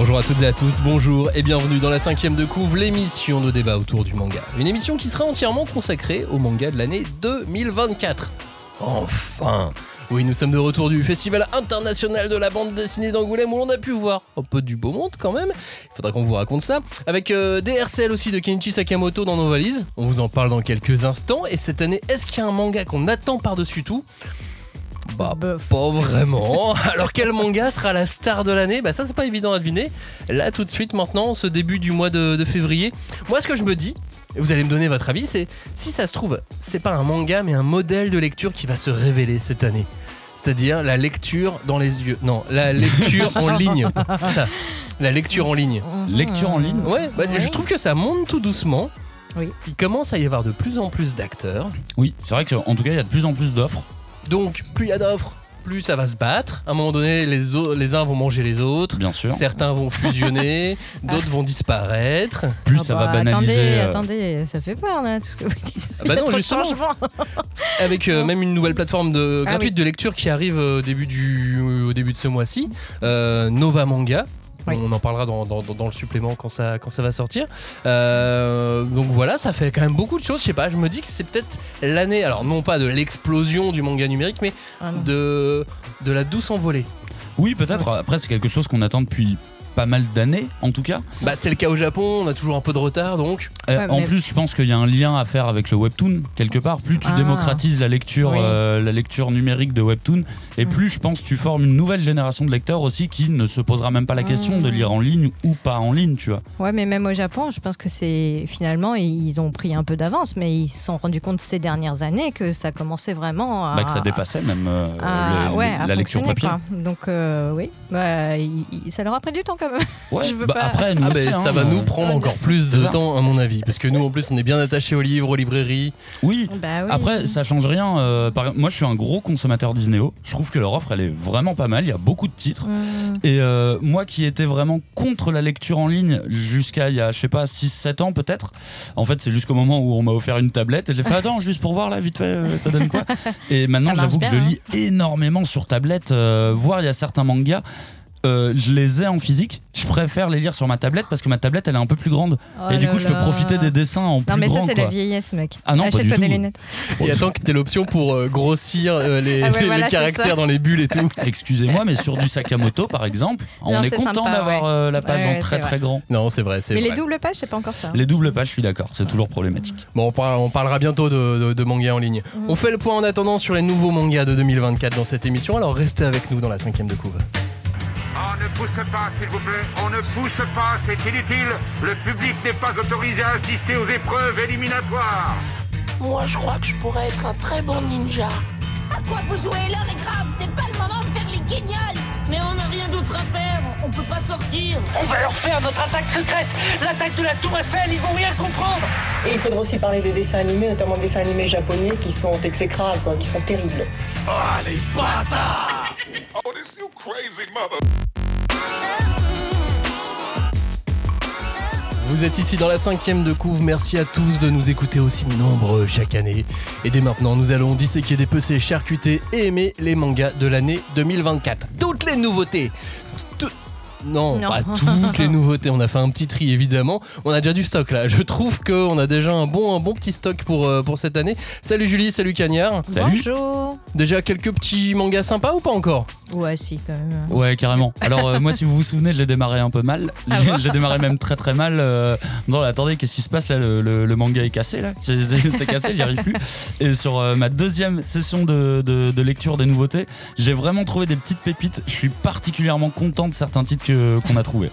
Bonjour à toutes et à tous, bonjour et bienvenue dans la cinquième de couvre, l'émission de débat autour du manga. Une émission qui sera entièrement consacrée au manga de l'année 2024. Enfin oui, nous sommes de retour du Festival international de la bande dessinée d'Angoulême où l'on a pu voir un peu du beau monde quand même. Il faudra qu'on vous raconte ça. Avec euh, DRCL aussi de Kenichi Sakamoto dans nos valises. On vous en parle dans quelques instants. Et cette année, est-ce qu'il y a un manga qu'on attend par-dessus tout? Bah, pas vraiment. Alors quel manga sera la star de l'année? Bah ça c'est pas évident à deviner. Là tout de suite maintenant, ce début du mois de, de février. Moi ce que je me dis, et vous allez me donner votre avis, c'est si ça se trouve, c'est pas un manga mais un modèle de lecture qui va se révéler cette année. C'est-à-dire la lecture dans les yeux. Non, la lecture en ligne. C'est ça. La lecture en ligne. Lecture en ligne Ouais, bah, je trouve que ça monte tout doucement. Oui. Il commence à y avoir de plus en plus d'acteurs. Oui, c'est vrai qu'en tout cas, il y a de plus en plus d'offres. Donc, plus il y a d'offres, plus ça va se battre. À un moment donné, les, uns vont manger les autres. Bien sûr. Certains vont fusionner, d'autres vont disparaître. Plus Ah ça bah, va banaliser. Attendez, euh, attendez, ça fait peur là, tout ce que vous dites. Ah bah non, justement. Avec euh, même une nouvelle plateforme de, Ah gratuite oui. de lecture qui arrive euh, au début, du, au début de ce mois-ci, euh, Nova Manga. Oui. On en parlera dans, dans- dans le supplément quand ça, quand ça va sortir. Euh, donc voilà, ça fait quand même beaucoup de choses. Je sais pas, je me dis que c'est peut-être l'année, alors non pas de l'explosion du manga numérique, mais Ah de la douce envolée. Oui, peut-être. Après, c'est quelque chose qu'on attend depuis pas mal d'années, en tout cas. Bah, c'est le cas au Japon, on a toujours un peu de retard donc. Euh, Ouais, en mais- plus, je pense qu'il y a un lien à faire avec le webtoon quelque part? Plus tu Ah. démocratises la lecture, Oui. euh, la lecture numérique de webtoon, et Mm. plus je pense tu formes une nouvelle génération de lecteurs aussi qui ne se posera même pas la question Mm. de lire en ligne ou pas en ligne, tu vois. Ouais, mais même au Japon, je pense que c'est finalement ils ont pris un peu d'avance, mais ils se sont rendus compte ces dernières années que ça commençait vraiment à. Bah, que ça dépassait même euh, à- le- ouais, à la lecture papier. quoi. Donc euh, oui, bah, il- il- ça leur a pris du temps quand même. Ouais, Je veux bah, pas- après, nous Ah hein, ça va nous prendre encore plus de temps à mon avis parce que nous en plus on est bien attachés aux livres, aux librairies. Oui, Bah oui. Après, ça change rien. euh, par- moi, je suis un gros consommateur Disneyo. Je trouve que leur offre, elle est vraiment pas mal. Il y a beaucoup de titres. Mm. Et euh, moi qui étais vraiment contre la lecture en ligne jusqu'à il y a, je sais pas, 6-7 ans peut-être. En fait, c'est jusqu'au moment où on m'a offert une tablette et j'ai fait attends, juste pour voir là, vite fait, euh, ça donne quoi? Et maintenant, j'avoue que je bien, hein. lis énormément sur tablette. euh, voire, il y a certains mangas. Euh, je les ai en physique, je préfère les lire sur ma tablette parce que ma tablette elle est un peu plus grande Oh et du coup je peux profiter des dessins en plus Non mais grand ça c'est la vieillesse mec. Ah non, pas Achète-toi du des tout. lunettes. Et attends que t'aies l'option pour euh, grossir euh, les, Ah ouais, les- voilà, les c'est caractères dans les bulles et tout. Excusez-moi, mais sur du Sakamoto par exemple, on Non, est content d'avoir ouais. euh, la page Ouais, en très très grand. Non, c'est vrai, c'est Mais vrai. les doubles pages, c'est pas encore ça. Les doubles pages, je suis d'accord, c'est toujours problématique. Bon, on, parle- on parlera bientôt de, de, de manga en ligne. On fait le point en attendant sur les nouveaux mangas de 2024 dans cette émission, alors restez avec nous dans la cinquième de couve. On ne pousse pas, s'il vous plaît. On ne pousse pas, c'est inutile. Le public n'est pas autorisé à assister aux épreuves éliminatoires. Moi, je crois que je pourrais être un très bon ninja. À quoi vous jouez L'heure est grave, c'est pas le moment de faire les guignols Mais on n'a rien d'autre à faire, on peut pas sortir. On va leur faire notre attaque secrète. L'attaque de la Tour Eiffel, ils vont rien comprendre. Et il faudra aussi parler des dessins animés, notamment des dessins animés japonais qui sont exécrables, quoi, qui sont terribles. Vous êtes ici dans la cinquième de couve, merci à tous de nous écouter aussi nombreux chaque année. Et dès maintenant, nous allons disséquer, dépecer, charcuter et aimer les mangas de l'année 2024. Toutes les nouveautés Non, Non. pas toutes les nouveautés. On a fait un petit tri évidemment. On a déjà du stock là. Je trouve qu'on a déjà un bon, un bon petit stock pour, euh, pour cette année. Salut Julie, salut Cagnard. Salut. Bonjour. Déjà quelques petits mangas sympas ou pas encore? Ouais, si quand même. Ouais, carrément. Alors, euh, moi, si vous vous souvenez, je l'ai démarré un peu mal. Ah Je bon je l'ai démarré même très très mal. euh, Non, attendez, qu'est-ce qui se passe là? Le, le- le manga est cassé là C'est cassé, j'y arrive plus. Et sur euh, ma deuxième session de, de- de lecture des nouveautés, j'ai vraiment trouvé des petites pépites. Je suis particulièrement content de certains titres que- qu'on a trouvés.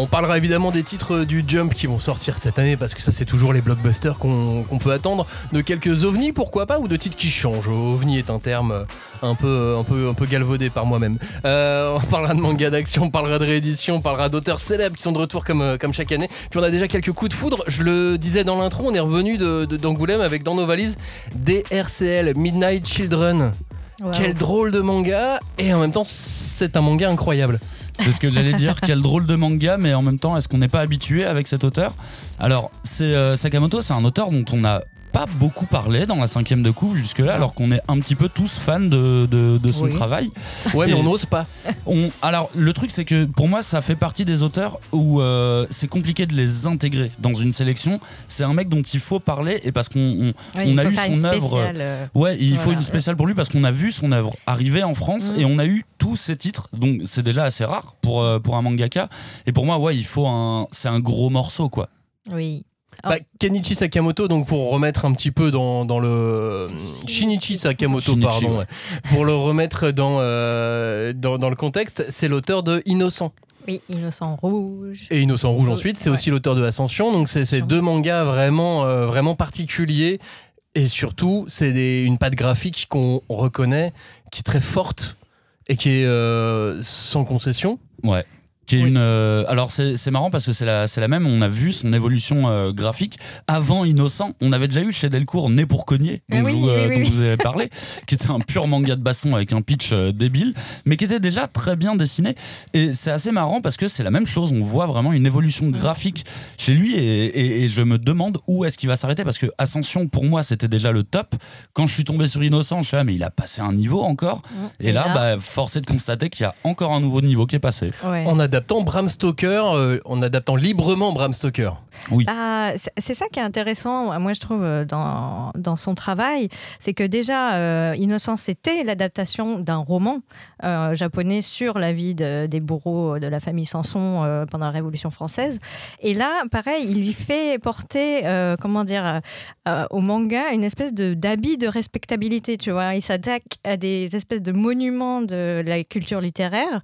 On parlera évidemment des titres du Jump qui vont sortir cette année parce que ça c'est toujours les blockbusters qu'on qu'on peut attendre, de quelques ovnis pourquoi pas ou de titres qui changent. OVNI est un terme un peu, un peu, un peu galvaudé par moi-même. Euh, on parlera de manga d'action, on parlera de réédition, on parlera d'auteurs célèbres qui sont de retour comme, comme chaque année. Puis on a déjà quelques coups de foudre. Je le disais dans l'intro, on est revenu de- de- d'Angoulême avec dans nos valises DRCL Midnight Children. Wow. Quel drôle de manga et en même temps c'est un manga incroyable. C'est ce que j'allais dire. Quel drôle de manga, mais en même temps, est-ce qu'on n'est pas habitué avec cet auteur? Alors, c'est euh, Sakamoto, c'est un auteur dont on a pas beaucoup parlé dans la cinquième de couvre jusque-là, alors qu'on est un petit peu tous fans de, de, de son Oui. travail. Ouais, mais Et- on n'ose pas. On, alors, le truc, c'est que pour moi, ça fait partie des auteurs où euh, c'est compliqué de les intégrer dans une sélection. C'est un mec dont il faut parler et parce qu'on on, Ouais, on il a eu son œuvre. euh, Ouais, il faut une spéciale pour lui parce qu'on a vu son œuvre arriver en France Mhm. et on a eu tous ses titres. Donc c'est déjà assez rare pour, euh, pour un mangaka. Et pour moi, ouais, il faut un. C'est un gros morceau, quoi. Oui. Bah, Kenichi Sakamoto, donc pour remettre un petit peu dans, dans le. Shinichi Sakamoto, Shinichi, pardon. ouais. Pour le remettre dans, euh, dans, dans le contexte, c'est l'auteur de Innocent. Oui, Innocent Rouge. Et Innocent Rouge ensuite, c'est aussi l'auteur de Ascension. Donc c'est ces deux mangas vraiment, euh, vraiment particuliers. Et surtout, c'est une patte graphique qu'on reconnaît, qui est très forte et qui est euh, sans concession. Ouais. Qui est Oui. une, euh, alors c'est c'est marrant parce que c'est la, c'est la même, on a vu son évolution euh, graphique. Avant Innocent, on avait déjà eu chez Delcourt Né pour cogner, dont, Ah oui, vous, euh, oui, oui, dont vous avez parlé, qui était un pur manga de baston avec un pitch euh, débile, mais qui était déjà très bien dessiné. Et c'est assez marrant parce que c'est la même chose, on voit vraiment une évolution graphique chez lui et, et- et je me demande où est-ce qu'il va s'arrêter parce que Ascension, pour moi, c'était déjà le top. Quand je suis tombé sur Innocent, je suis là, mais il a passé un niveau encore. Et, Et là, là- bah, force est de constater qu'il y a encore un nouveau niveau qui est passé. Ouais. Adaptant Bram Stoker, euh, en adaptant librement Bram Stoker. Ah, c'est- c'est ça qui est intéressant, moi je trouve, euh, dans, dans son travail, c'est que déjà, euh, Innocence, c'était l'adaptation d'un roman euh, japonais sur la vie de- des bourreaux de la famille Sanson euh, pendant la Révolution française. Et là, pareil, il lui fait porter, euh, comment dire, au manga une espèce de- d'habit de, respectabilité, tu vois. Il s'attaque à des espèces de monuments de la culture littéraire.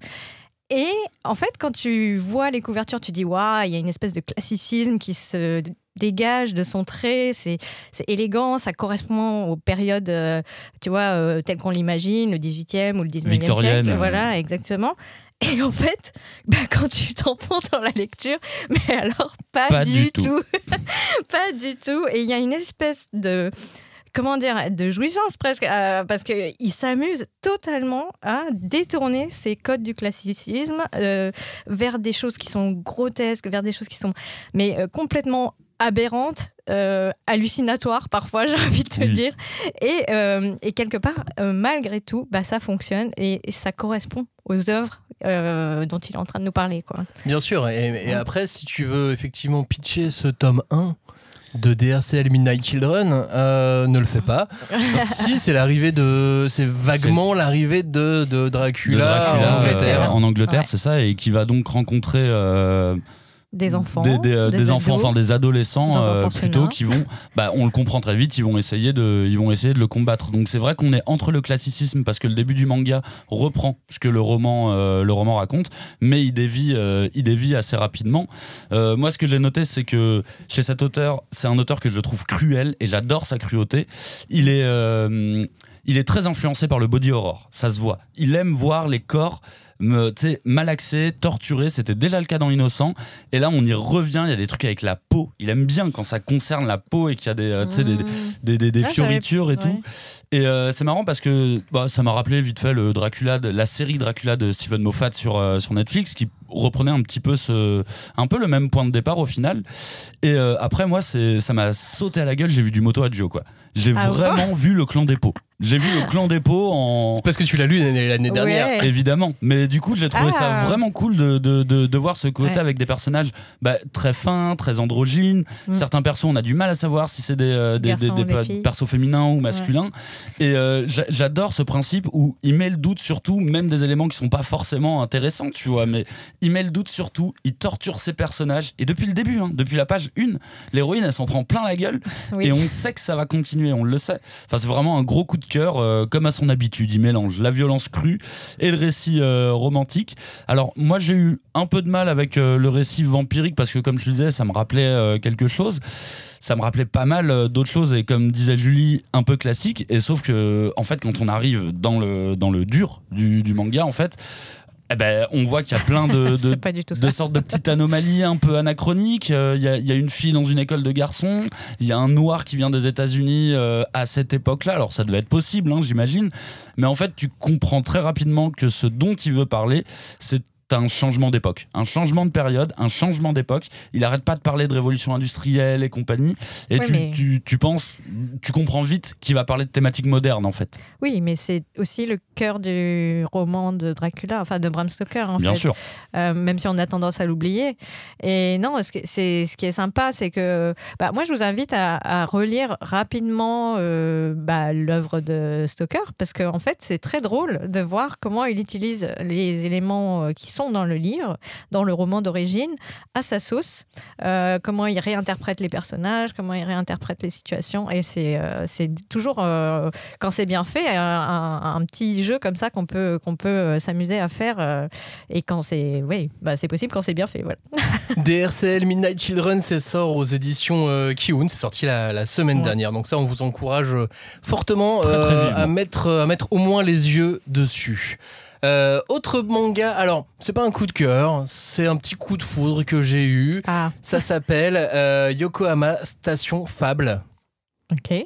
Et en fait, quand tu vois les couvertures, tu dis waouh, il y a une espèce de classicisme qui se dégage de son trait, c'est c'est élégant, ça correspond aux périodes, euh, tu vois, euh, telles qu'on l'imagine, le 18e ou le 19e Victorienne, siècle. euh. Voilà, exactement. Et en fait, bah, quand tu t'enfonces dans la lecture, mais alors pas, Pas du, du tout. tout. pas du tout. Et il y a une espèce de comment dire, de jouissance presque, euh, parce qu'il s'amuse totalement à détourner ces codes du classicisme euh, vers des choses qui sont grotesques, vers des choses qui sont mais euh, complètement aberrantes, hallucinatoires parfois, j'ai envie de te Oui. dire. Et, et quelque part, malgré tout, bah, ça fonctionne et, et ça correspond aux œuvres euh, dont il est en train de nous parler. Quoi. Bien sûr. Et, et après, si tu veux effectivement pitcher ce tome 1 de DRCL Midnight Children, euh, ne le fais pas. si, c'est l'arrivée de. C'est vaguement l'arrivée de, de Dracula, de Dracula en Angleterre. euh, en Angleterre, Ouais. c'est ça, et qui va donc rencontrer euh, Des enfants. des, des, euh, des enfants, enfin des adolescents euh, plutôt qui vont, bah, on le comprend très vite, ils vont essayer de, ils vont essayer de le combattre. Donc c'est vrai qu'on est entre le classicisme parce que le début du manga reprend ce que le roman, euh, le roman raconte, mais il dévie, euh, il dévie assez rapidement. Moi, ce que j'ai noté, c'est que chez cet auteur, c'est un auteur que je trouve cruel et j'adore sa cruauté. Il est il est très influencé par le body horror, ça se voit. Il aime voir les corps me, tu sais, malaxés, torturés, c'était déjà le cas dans Innocent. Et là, on y revient, il y a des trucs avec la peau. Il aime bien quand ça concerne la peau et qu'il y a des, euh, tu sais, des, Mmh. des, des, des Ah, fioritures et tout. Et euh, c'est marrant parce que bah, ça m'a rappelé vite fait le Dracula, de, la série Dracula de Steven Moffat sur, euh, sur Netflix qui reprenait un petit peu ce, un peu le même point de départ au final. Et euh, après, moi, c'est, ça m'a sauté à la gueule, j'ai vu du Moto Adjo, quoi. J'ai Ah vraiment vu le clan des pots. J'ai vu le clan des pots en. C'est parce que tu l'as lu l'année dernière. Ouais. Évidemment, mais du coup j'ai trouvé ça Ah. vraiment cool de, de, de, de voir ce côté Ouais. avec des personnages bah, très fins, très androgynes. Mm. Certains persos on a du mal à savoir si c'est des, euh, des, des, Garçons, des des pe- filles. persos féminins ou masculins. Et euh, j'a- j'adore ce principe où il met le doute surtout, même des éléments qui sont pas forcément intéressants, tu vois, mais il met le doute surtout, il torture ses personnages. Et depuis le début, hein, depuis la page 1, l'héroïne elle s'en prend plein la gueule Oui. et on sait que ça va continuer, on le sait. Enfin, c'est vraiment un gros coup de cœur, euh, comme à son habitude. Il mélange la violence crue et le récit euh, romantique. Alors, moi, j'ai eu un peu de mal avec euh, le récit vampirique parce que, comme tu le disais, ça me rappelait quelque chose. Ça me rappelait pas mal d'autres choses et, comme disait Julie, un peu classique. Et sauf que, en fait, quand on arrive dans le, dans le dur du, du manga, en fait, eh ben, on voit qu'il y a plein de, de, de sortes de petites anomalies un peu anachroniques. Euh, Il y, y a une fille dans une école de garçons, il y a un noir qui vient des États-Unis euh, à cette époque-là. Alors ça devait être possible, hein, j'imagine. Mais en fait, tu comprends très rapidement que ce dont il veut parler, c'est t'as un changement d'époque, un changement de période, un changement d'époque. Il arrête pas de parler de révolution industrielle et compagnie. Et Oui, tu, mais- tu, tu penses, tu comprends vite qu'il va parler de thématiques modernes en fait. Oui, mais c'est aussi le cœur du roman de Dracula, enfin de Bram Stoker en Bien fait. sûr. Euh, même si on a tendance à l'oublier. Et non, ce qui, c'est, ce qui est sympa, c'est que bah, moi, je vous invite à, à relire rapidement euh, bah, l'œuvre de Stoker, parce qu'en fait, c'est très drôle de voir comment il utilise les éléments euh, qui sont dans le livre, dans le roman d'origine, à sa sauce, euh, comment il réinterprète les personnages, comment il réinterprète les situations. Et c'est, euh, c'est toujours, euh, quand c'est bien fait, un, petit jeu comme ça qu'on peut, qu'on peut euh, s'amuser à faire. euh, et quand c'est, oui, bah c'est possible quand c'est bien fait, voilà. DRCL Midnight Children, c'est sort aux éditions euh, Kiun, c'est sorti la, la semaine Ouais. dernière. Donc ça, on vous encourage fortement Très, très euh, vivement. à, mettre, à mettre au moins les yeux dessus. Euh, autre manga, alors c'est pas un coup de cœur, c'est un petit coup de foudre que j'ai eu. Ah, Ça s'appelle euh, Yokohama Station Fable. ok.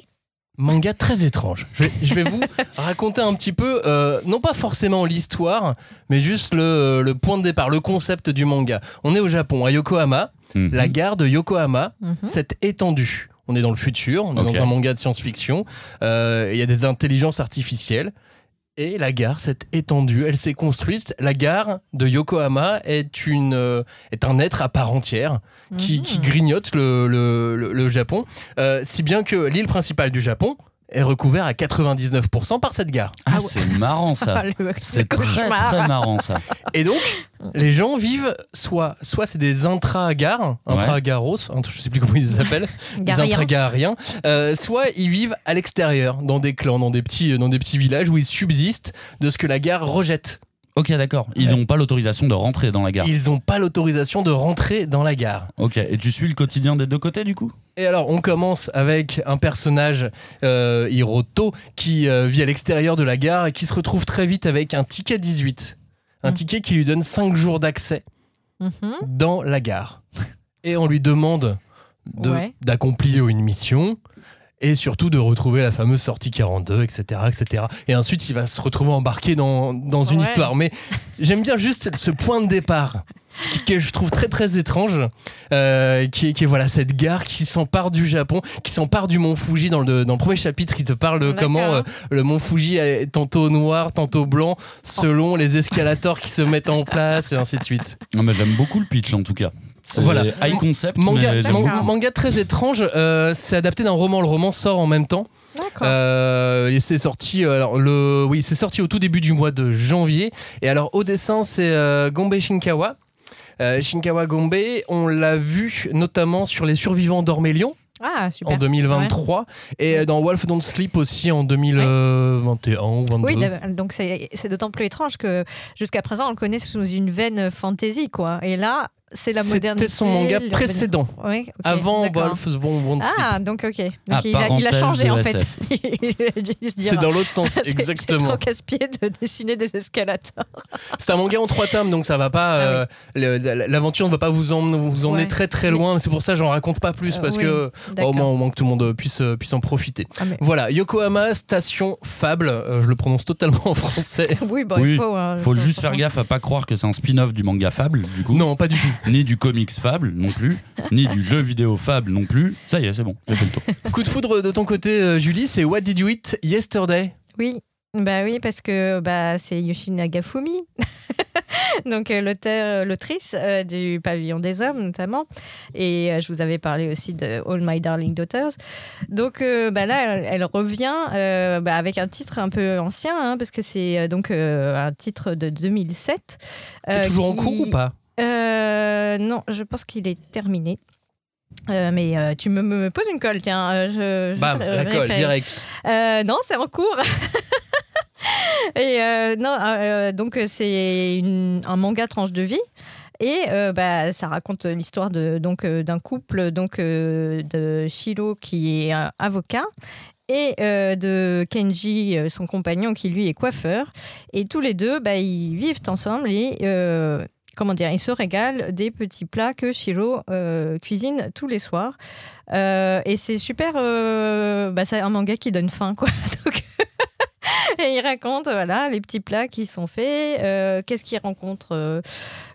Manga très étrange. Je vais, je vais vous raconter un petit peu, euh, non pas forcément l'histoire, mais juste le, le point de départ, le concept du manga. On est au Japon, à Yokohama. Mhm. La gare de Yokohama Mhm. s'est étendue. On est dans le futur, on est dans un manga de science-fiction. Euh, Il y a des intelligences artificielles. Et la gare s'est étendue, elle s'est construite. La gare de Yokohama est, une, euh, est un être à part entière qui, qui grignote le, le- le- le Japon. Euh, si bien que l'île principale du Japon est recouverte à 99% par cette gare. Ah, Ah c'est marrant ça. Ah, C'est très très marrant ça. Et donc, les gens vivent soit, soit c'est des intra-gares, intra-garos, int- je sais plus comment ils les appellent, des Garien. intra-gariens, euh, soit ils vivent à l'extérieur, dans des clans, dans des, petits, dans des petits villages où ils subsistent de ce que la gare rejette. Ok, d'accord. Ils n'ont pas l'autorisation de rentrer dans la gare. Ils n'ont pas l'autorisation de rentrer dans la gare. Ok, et tu suis le quotidien des deux côtés du coup? Et alors, on commence avec un personnage, euh, Hiroto, qui euh, vit à l'extérieur de la gare et qui se retrouve très vite avec un ticket 18. Un Mm. ticket qui lui donne 5 jours d'accès Mhm. dans la gare. Et on lui demande de- Ouais. d'accomplir une mission et surtout de retrouver la fameuse sortie 42, etc., etc. Et ensuite, il va se retrouver embarqué dans, dans une Ouais. histoire. Mais j'aime bien juste ce point de départ qui- que je trouve très très étrange, euh, qui, est, qui est voilà cette gare qui s'empare du Japon, qui s'empare du mont Fuji. Dans le, dans le premier chapitre, il te parle de comment euh, le mont Fuji est tantôt noir, tantôt blanc, selon les escalators qui se mettent en place et ainsi de suite. Non, mais J'aime beaucoup le pitch en tout cas. Voilà. high concept, Manga, mais j'aime man- beaucoup. manga très étrange, euh, c'est adapté d'un roman, le roman sort en même temps. D'accord. Euh, et c'est sorti, euh, alors, le, oui, c'est sorti au tout début du mois de janvier. Et alors au dessin, c'est euh, Gombe Shinkawa. Euh, Shinkawa Gombe, on l'a vu notamment sur Les Survivants d'Ormélion ah, super. en 2023 et dans Wolf Don't Sleep aussi en 2021 ou 22. Oui, donc c'est c'est d'autant plus étrange que jusqu'à présent, on le connaît sous une veine fantasy, quoi. Et là, c'est la modernité. C'était son manga précédent, Oui, avant. Wolf Don't Sleep. Ah, donc ok. Donc il, a, il a parenthèse changé en fait. C'est dans l'autre sens, c'est- C'est exactement. trop casse-pied de dessiner des escalators. C'est un manga en trois tomes, donc ça va pas. Ah euh, L'aventure ne va pas vous emmener, vous emmener Ouais. très très loin. C'est pour ça que j'en raconte pas plus Euh, parce oui, que d'accord. au moins, au moins que tout le monde puisse euh, puisse en profiter. Ah, mais- Voilà, Yokohama Station Fable. euh, je le prononce totalement en français. Oui, bon, Oui, il faut. euh, Faut faut- juste faire gaffe à pas croire que c'est un spin-off du manga Fable, du coup. Non, pas du tout. Ni du comics Fable non plus. ni du jeu vidéo Fable non plus. Ça y est, c'est bon, j'ai fait le tour. Coup de foudre de ton côté, euh, Julie, c'est What Did You Eat Yesterday? Oui. Bah oui, parce que bah, c'est Yoshinaga Fumi, donc euh, l'auteur, l'autrice euh, du Pavillon des Hommes notamment, et euh, je vous avais parlé aussi de All My Darling Daughters. Donc euh, bah là, elle, elle revient euh, bah, avec un titre un peu ancien, hein, parce que c'est euh, donc euh, un titre de 2007. T'es toujours en cours ou pas? Non, je pense qu'il est terminé. Euh, mais euh, tu me, me poses une colle, tiens. euh, je, je Bam, la colle, direct. Euh, non, c'est en cours. Et euh, non, euh, donc euh, c'est un manga tranche de vie. Et euh, bah, ça raconte l'histoire de donc euh, d'un couple donc euh, de Shiro qui est un avocat et euh, de Kenji euh, son compagnon qui lui est coiffeur et tous les deux bah, ils vivent ensemble et euh, comment dire ils se régalent des petits plats que Shiro euh, cuisine tous les soirs. Euh, et c'est super euh, bah, c'est un manga qui donne faim quoi. Et il raconte voilà les petits plats qui sont faits, qu'est-ce qu'il rencontre,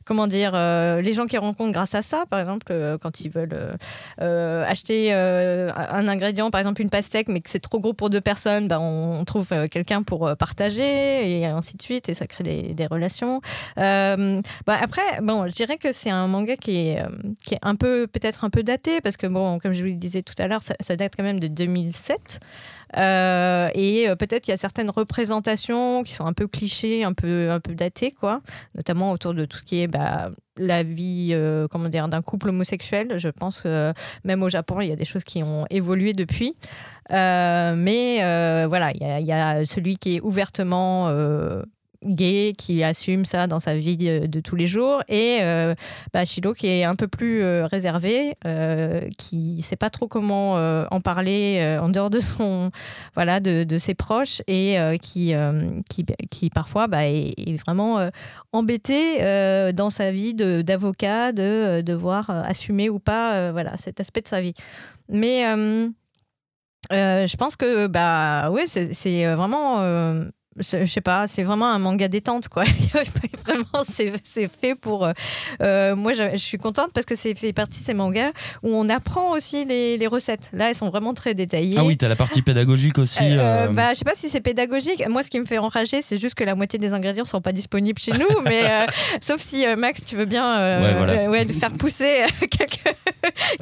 comment dire, euh, les gens qui rencontrent grâce à ça, par exemple euh, quand ils veulent euh, acheter un ingrédient, par exemple une pastèque, mais que c'est trop gros pour deux personnes, bah, on, trouve quelqu'un pour partager et ainsi de suite, et ça crée des, relations. Bah, après, bon, je dirais que c'est un manga qui est, qui est un peu peut-être un peu daté parce que bon, comme je vous le disais tout à l'heure, ça date quand même de 2007. Euh, et euh, peut-être qu'il y a certaines représentations qui sont un peu clichés, un peu, un peu datées, quoi. Notamment autour de tout ce qui est bah, la vie euh, comment dire, d'un couple homosexuel. Je pense que même au Japon, il y a des choses qui ont évolué depuis. Mais voilà, il y, a- celui qui est ouvertement gay, qui assume ça dans sa vie de, de tous les jours, et euh, bah, Shido qui est un peu plus euh, réservé, euh, qui sait pas trop comment euh, en parler euh, en dehors de son voilà de, de ses proches et qui, qui qui parfois bah, est, vraiment embêté dans sa vie de- d'avocat de, euh, devoir assumer ou pas voilà cet aspect de sa vie. Mais je pense que bah ouais c'est vraiment je je sais pas, c'est vraiment un manga détente quoi. vraiment, c'est c'est fait pour. euh, euh, moi, je, je suis contente parce que c'est fait partie de ces mangas où on apprend aussi les, les recettes. Là, elles sont vraiment très détaillées. Ah oui, t'as la partie pédagogique aussi. Euh, euh, bah, je sais pas si c'est pédagogique. Moi, ce qui me fait enrager, c'est juste que la moitié des ingrédients sont pas disponibles chez nous. mais euh, sauf si euh, Max, tu veux bien euh, Ouais, voilà. euh, ouais, faire pousser euh, quelques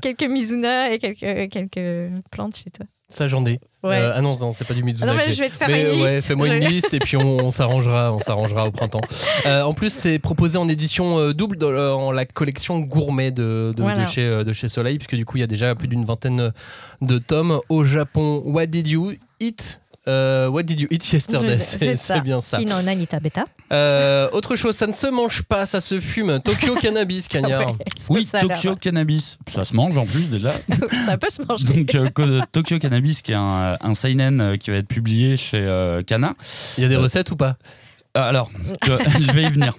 quelques Mizuna et quelques quelques plantes chez toi. Ça, j'en ai. Ouais. Euh, ah non, non c'est pas du Mizuna. Ah non, mais je vais te faire Mais, une ouais, liste. fais-moi une liste et puis on, on s'arrangera, on s'arrangera au printemps. Euh, en plus, c'est proposé en édition euh, double dans la collection gourmet de, de, Voilà. de chez, de chez Soleil, puisque du coup, il y a déjà plus d'une vingtaine de tomes. Au Japon, What Did You Eat? Euh, What Did You Eat Yesterday? C'est c'est bien ça. Kino Nanita Beta. Euh, autre chose, ça ne se mange pas, ça se fume. Tokyo Cannabis, Cagnard. Ouais, Oui, Tokyo Cannabis. Ça se mange en plus déjà. ça peut se manger. Donc euh, Tokyo Cannabis, qui est un, un seinen euh, qui va être publié chez euh, Kana. Il y a des recettes ou pas? Alors, tu vois, je vais y venir.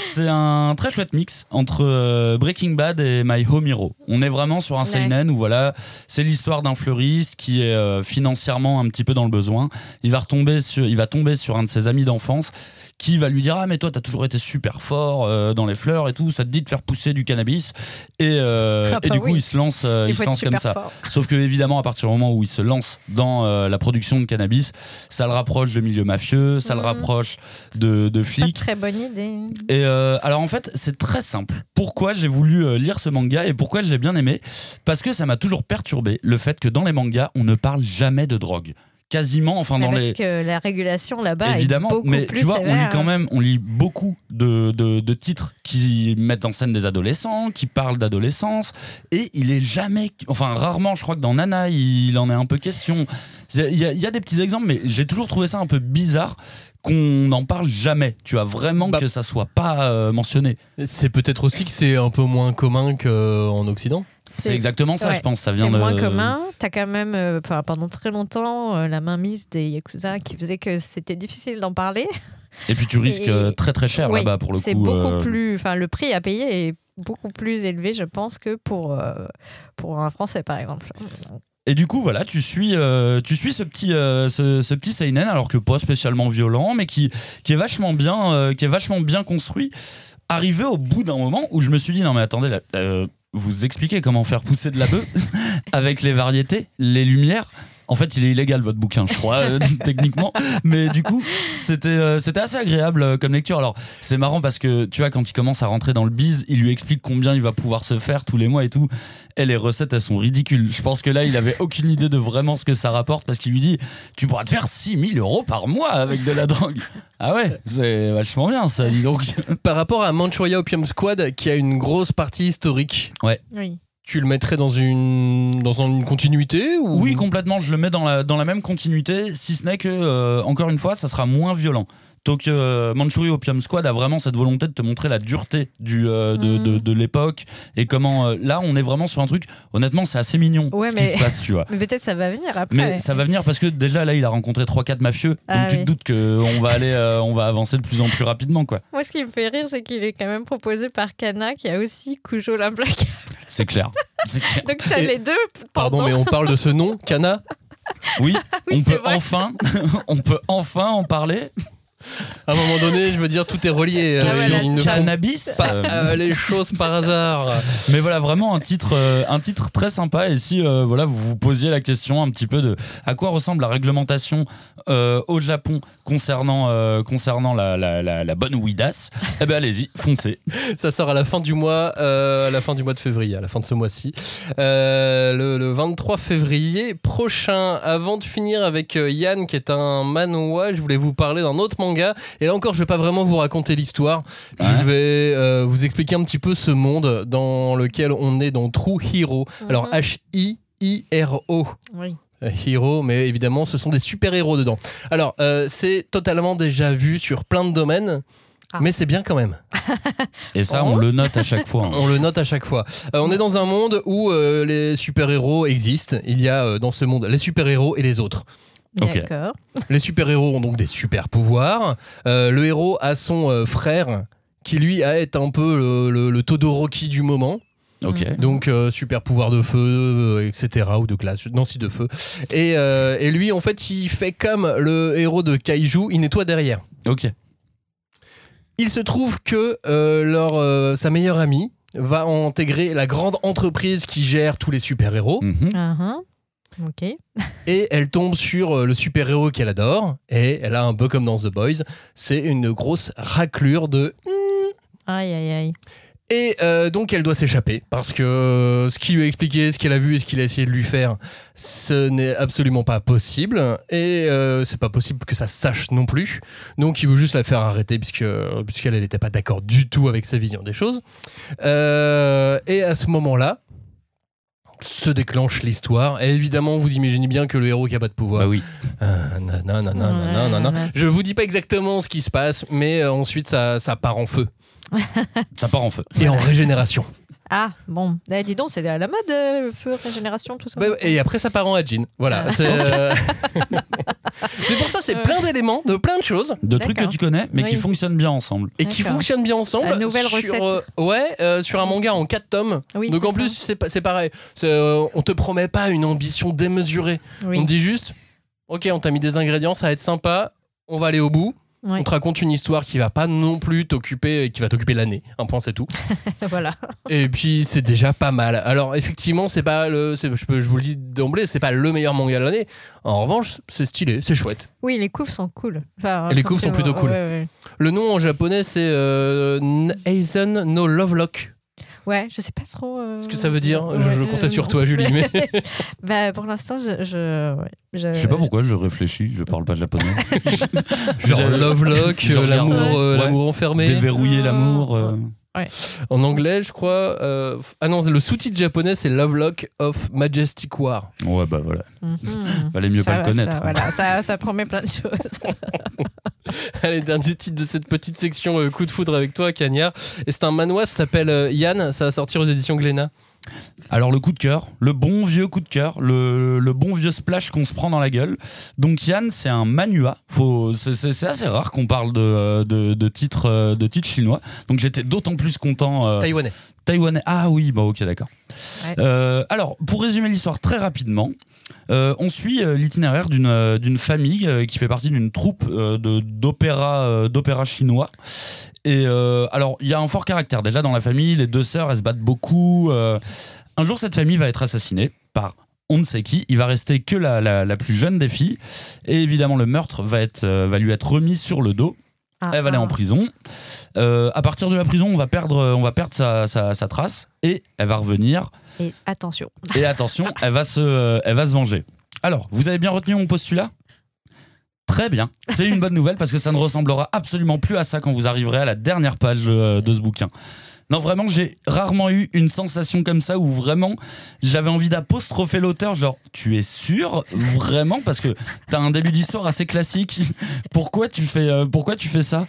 C'est un très chouette mix entre euh, Breaking Bad et My Home Hero. On est vraiment sur un Ouais. seinen où voilà, c'est l'histoire d'un fleuriste qui est euh, financièrement un petit peu dans le besoin. Il va retomber sur, il va tomber sur un de ses amis d'enfance qui va lui dire ah mais toi t'as toujours été super fort euh, dans les fleurs et tout, ça te dit de faire pousser du cannabis et, euh, Ah et bah du coup il se lance, euh, Il se lance comme ça. fort. Sauf que évidemment, à partir du moment où il se lance dans la production de cannabis, ça le rapproche de milieux mafieux, ça le Mhm. rapproche de, de Pas flics. très bonne idée. Et alors en fait, c'est très simple. Pourquoi j'ai voulu lire ce manga et pourquoi je l'ai bien aimé? Parce que ça m'a toujours perturbé le fait que dans les mangas, on ne parle jamais de drogue. Quasiment, enfin Mais dans parce les que la régulation là-bas évidemment, est beaucoup mais plus tu vois, on lit quand même, on lit beaucoup de, de, de titres qui mettent en scène des adolescents, qui parlent d'adolescence, et il est jamais, enfin rarement, je crois que dans Nana, il en est un peu question. C'est- Il y, a- il y a des petits exemples, mais j'ai toujours trouvé ça un peu bizarre qu'on n'en parle jamais. Tu as vraiment Bah- que ça soit pas euh, mentionné. C'est peut-être aussi que c'est un peu moins commun qu'en Occident. C'est exactement ça, ouais, je pense. Ça vient c'est de moins commun. T'as quand même, euh, pendant très longtemps, euh, la mainmise des Yakuza qui faisait que c'était difficile d'en parler. Et puis tu risques Et- euh, très très cher Oui, là-bas pour le coup. C'est beaucoup euh, plus, enfin, le prix à payer est beaucoup plus élevé, je pense, que pour, pour un Français, par exemple. Et du coup, voilà, tu suis, euh, tu suis ce petit, euh, ce, ce petit seinen, alors que pas spécialement violent, mais qui, qui est vachement bien, euh, qui est vachement bien construit. Arrivé au bout d'un moment où je me suis dit non mais attendez, là, vous expliquez comment faire pousser de la bœuf avec les variétés, les lumières. En fait, il est illégal votre bouquin, je crois, euh, techniquement. Mais du coup, c'était euh, c'était assez agréable euh, comme lecture. Alors, c'est marrant parce que tu vois, quand il commence à rentrer dans le biz, il lui explique combien il va pouvoir se faire tous les mois et tout. Et les recettes, elles sont ridicules. Je pense que là, il avait aucune idée de vraiment ce que ça rapporte parce qu'il lui dit Tu pourras te faire 6000 euros par mois avec de la drogue. Ah ouais, c'est vachement bien ça, dis donc. Par rapport à Manchuria Opium Squad, qui a une grosse partie historique, Oui. Tu le mettrais dans une, dans une continuité ou... Oui, complètement. Je le mets dans la, dans la même continuité, si ce n'est que, euh, encore une fois, ça sera moins violent. Donc, euh, Manchuria Opium Squad a vraiment cette volonté de te montrer la dureté du, euh, de, Mhm. de, de l'époque et comment. euh, là, on est vraiment sur un truc. Honnêtement, c'est assez mignon Ouais, ce mais- qui se passe, tu vois. Mais peut-être ça va venir après. Mais ça va venir parce que déjà là, il a rencontré 3-4 mafieux. Donc, Ah tu te doutes qu'on va aller, euh, on va avancer de plus en plus rapidement, quoi. Moi, ce qui me fait rire, c'est qu'il est quand même proposé par Kana, qui a aussi Cujo l'implacable. C'est clair. Donc, t'as les deux. Pardon, mais on parle de ce nom, Kana? Oui, Oui, on peut vrai. enfin, on peut enfin en parler? À un moment donné, je veux dire, tout est relié. Ah Euh, ouais, là, ils ne c'est font Cannabis. pas euh, euh, les choses par hasard. Mais voilà, vraiment un titre, euh, un titre très sympa. Et si euh, voilà, vous vous posiez la question un petit peu de à quoi ressemble la réglementation euh, au Japon concernant, euh, concernant la, la, la, la bonne Ouidas, eh ben allez-y, foncez. Ça sort à la fin du mois, euh, à la fin du mois de février, à la fin de ce mois-ci, Euh, le, le 23 février prochain. Avant de finir avec Yann, qui est un manhwa, je voulais vous parler d'un autre manga. Et là encore, je vais pas vraiment vous raconter l'histoire. Ouais. Je vais euh, vous expliquer un petit peu ce monde dans lequel on est dans True Hero. Alors H I I R O. Oui. Euh, Hero, mais évidemment, ce sont des super-héros dedans. Alors, euh, c'est totalement déjà vu sur plein de domaines, Ah. mais c'est bien quand même. Et ça, Oh. on le note à chaque fois. hein. On le note à chaque fois. Euh, on est dans un monde où euh, les super-héros existent. Il y a euh, dans ce monde les super-héros et les autres. Les super-héros ont donc des super-pouvoirs. Euh, le héros a son euh, frère qui lui a est un peu le, le, le Todoroki du moment. Ok. Donc euh, super pouvoir de feu, euh, etc. Ou de glace, non si de feu. Et, euh, et lui en fait il fait comme le héros de Kaiju, il nettoie derrière. Ok. Il se trouve que euh, leur, euh, sa meilleure amie va intégrer la grande entreprise qui gère tous les super-héros Mhm. Ah, ah. Ok. et elle tombe sur euh, le super-héros qu'elle adore et elle a un peu comme dans The Boys, c'est une grosse raclure de Aïe, aïe, aïe. et euh, donc elle doit s'échapper parce que euh, ce qu'il lui a expliqué, ce qu'elle a vu et ce qu'il a essayé de lui faire, ce n'est absolument pas possible et euh, c'est pas possible que ça sache non plus. Donc il veut juste la faire arrêter puisque puisqu'elle n'était pas d'accord du tout avec sa vision des choses. Euh, et à ce moment-là se déclenche l'histoire. Et évidemment, vous imaginez bien que le héros qui a pas de pouvoir. Bah oui. Euh, nanana, nanana, nanana. Ouais. Je vous dis pas exactement ce qui se passe, mais euh, ensuite ça, ça part en feu Ça part en feu. et en régénération. Ah, bon. Eh, dis donc, c'est à la mode, euh, le feu, régénération, tout ça. Bah, et après, ça part en Hajin. Voilà. Ah. C'est euh, c'est pour ça, c'est plein d'éléments, de plein de choses, De trucs que tu connais, mais qui fonctionnent bien ensemble. et qui fonctionnent bien ensemble. La nouvelle sur, recette. euh, ouais, euh, sur un manga en 4 tomes. Oui, Donc en plus, c'est pas- c'est pareil. Euh, on te promet pas une ambition démesurée. Oui. On te dit juste, ok, on t'a mis des ingrédients, ça va être sympa. On va aller au bout. Ouais. On te raconte une histoire qui va pas non plus t'occuper, qui va t'occuper l'année. Un point, c'est tout. voilà. Et puis c'est déjà pas mal. Alors effectivement, c'est pas le, c'est- je, peux, je vous le dis d'emblée, c'est pas le meilleur manga de l'année. En revanche, c'est stylé, c'est chouette. Oui, les couves sont cool. Enfin, les couves sont plutôt cool. Ouais, ouais. Le nom en japonais c'est euh, Aizen no Lovelock. Ouais, je sais pas trop. euh, Ce que ça veut dire, je, je comptais euh, sur toi, Julie. Mais bah, pour l'instant, je. je, je- Je sais pas pourquoi je réfléchis, je parle pas japonais. genre Lovelock, je euh, l'amour, euh, Ouais. l'amour enfermé. Déverrouiller l'amour. Euh, En anglais, je crois. euh, Ah non, le sous-titre japonais c'est Lovelock of Majestic War. Ouais, bah voilà. Mhm. Valait mieux Ça pas le connaître. Ça, voilà, ça, ça promet plein de choses. Allez, dernier titre de cette petite section euh, coup de foudre avec toi, Cagnard. Et c'est un manoir, ça s'appelle euh, Yann, ça va sortir aux éditions Glénat. Alors le coup de cœur, le bon vieux coup de cœur, le, le bon vieux splash qu'on se prend dans la gueule. Donc Yann, c'est un manua. C'est, assez rare qu'on parle de, de, de titres euh, de titres chinois. Donc j'étais d'autant plus content. euh, Taïwanais. Taïwanais. Ah oui, bah ok, d'accord. Ouais. Euh, alors, pour résumer l'histoire très rapidement, euh, on suit euh, l'itinéraire d'une euh, d'une famille euh, qui fait partie d'une troupe euh, de d'opéra euh, d'opéra chinois. Et euh, alors, il y a un fort caractère déjà dans la famille. Les deux sœurs, elles se battent beaucoup. euh. un jour, cette famille va être assassinée par on ne sait qui. Il va rester que la, la, la plus jeune des filles. Et évidemment, le meurtre va, être, euh, va lui être remis sur le dos. Ah, Elle va aller ah. en prison. À partir de la prison, on va perdre, on va perdre sa, sa- sa trace et elle va revenir. Et attention. Et attention, elle va se, elle va se venger. Alors, vous avez bien retenu mon postulat? Très bien, c'est une bonne nouvelle parce que ça ne ressemblera absolument plus à ça quand vous arriverez à la dernière page de, de ce bouquin. Non, vraiment, j'ai rarement eu une sensation comme ça où vraiment j'avais envie d'apostropher l'auteur. Genre, tu es sûr? Vraiment? Parce que t'as un début d'histoire assez classique. Pourquoi tu fais, euh, pourquoi tu fais ça?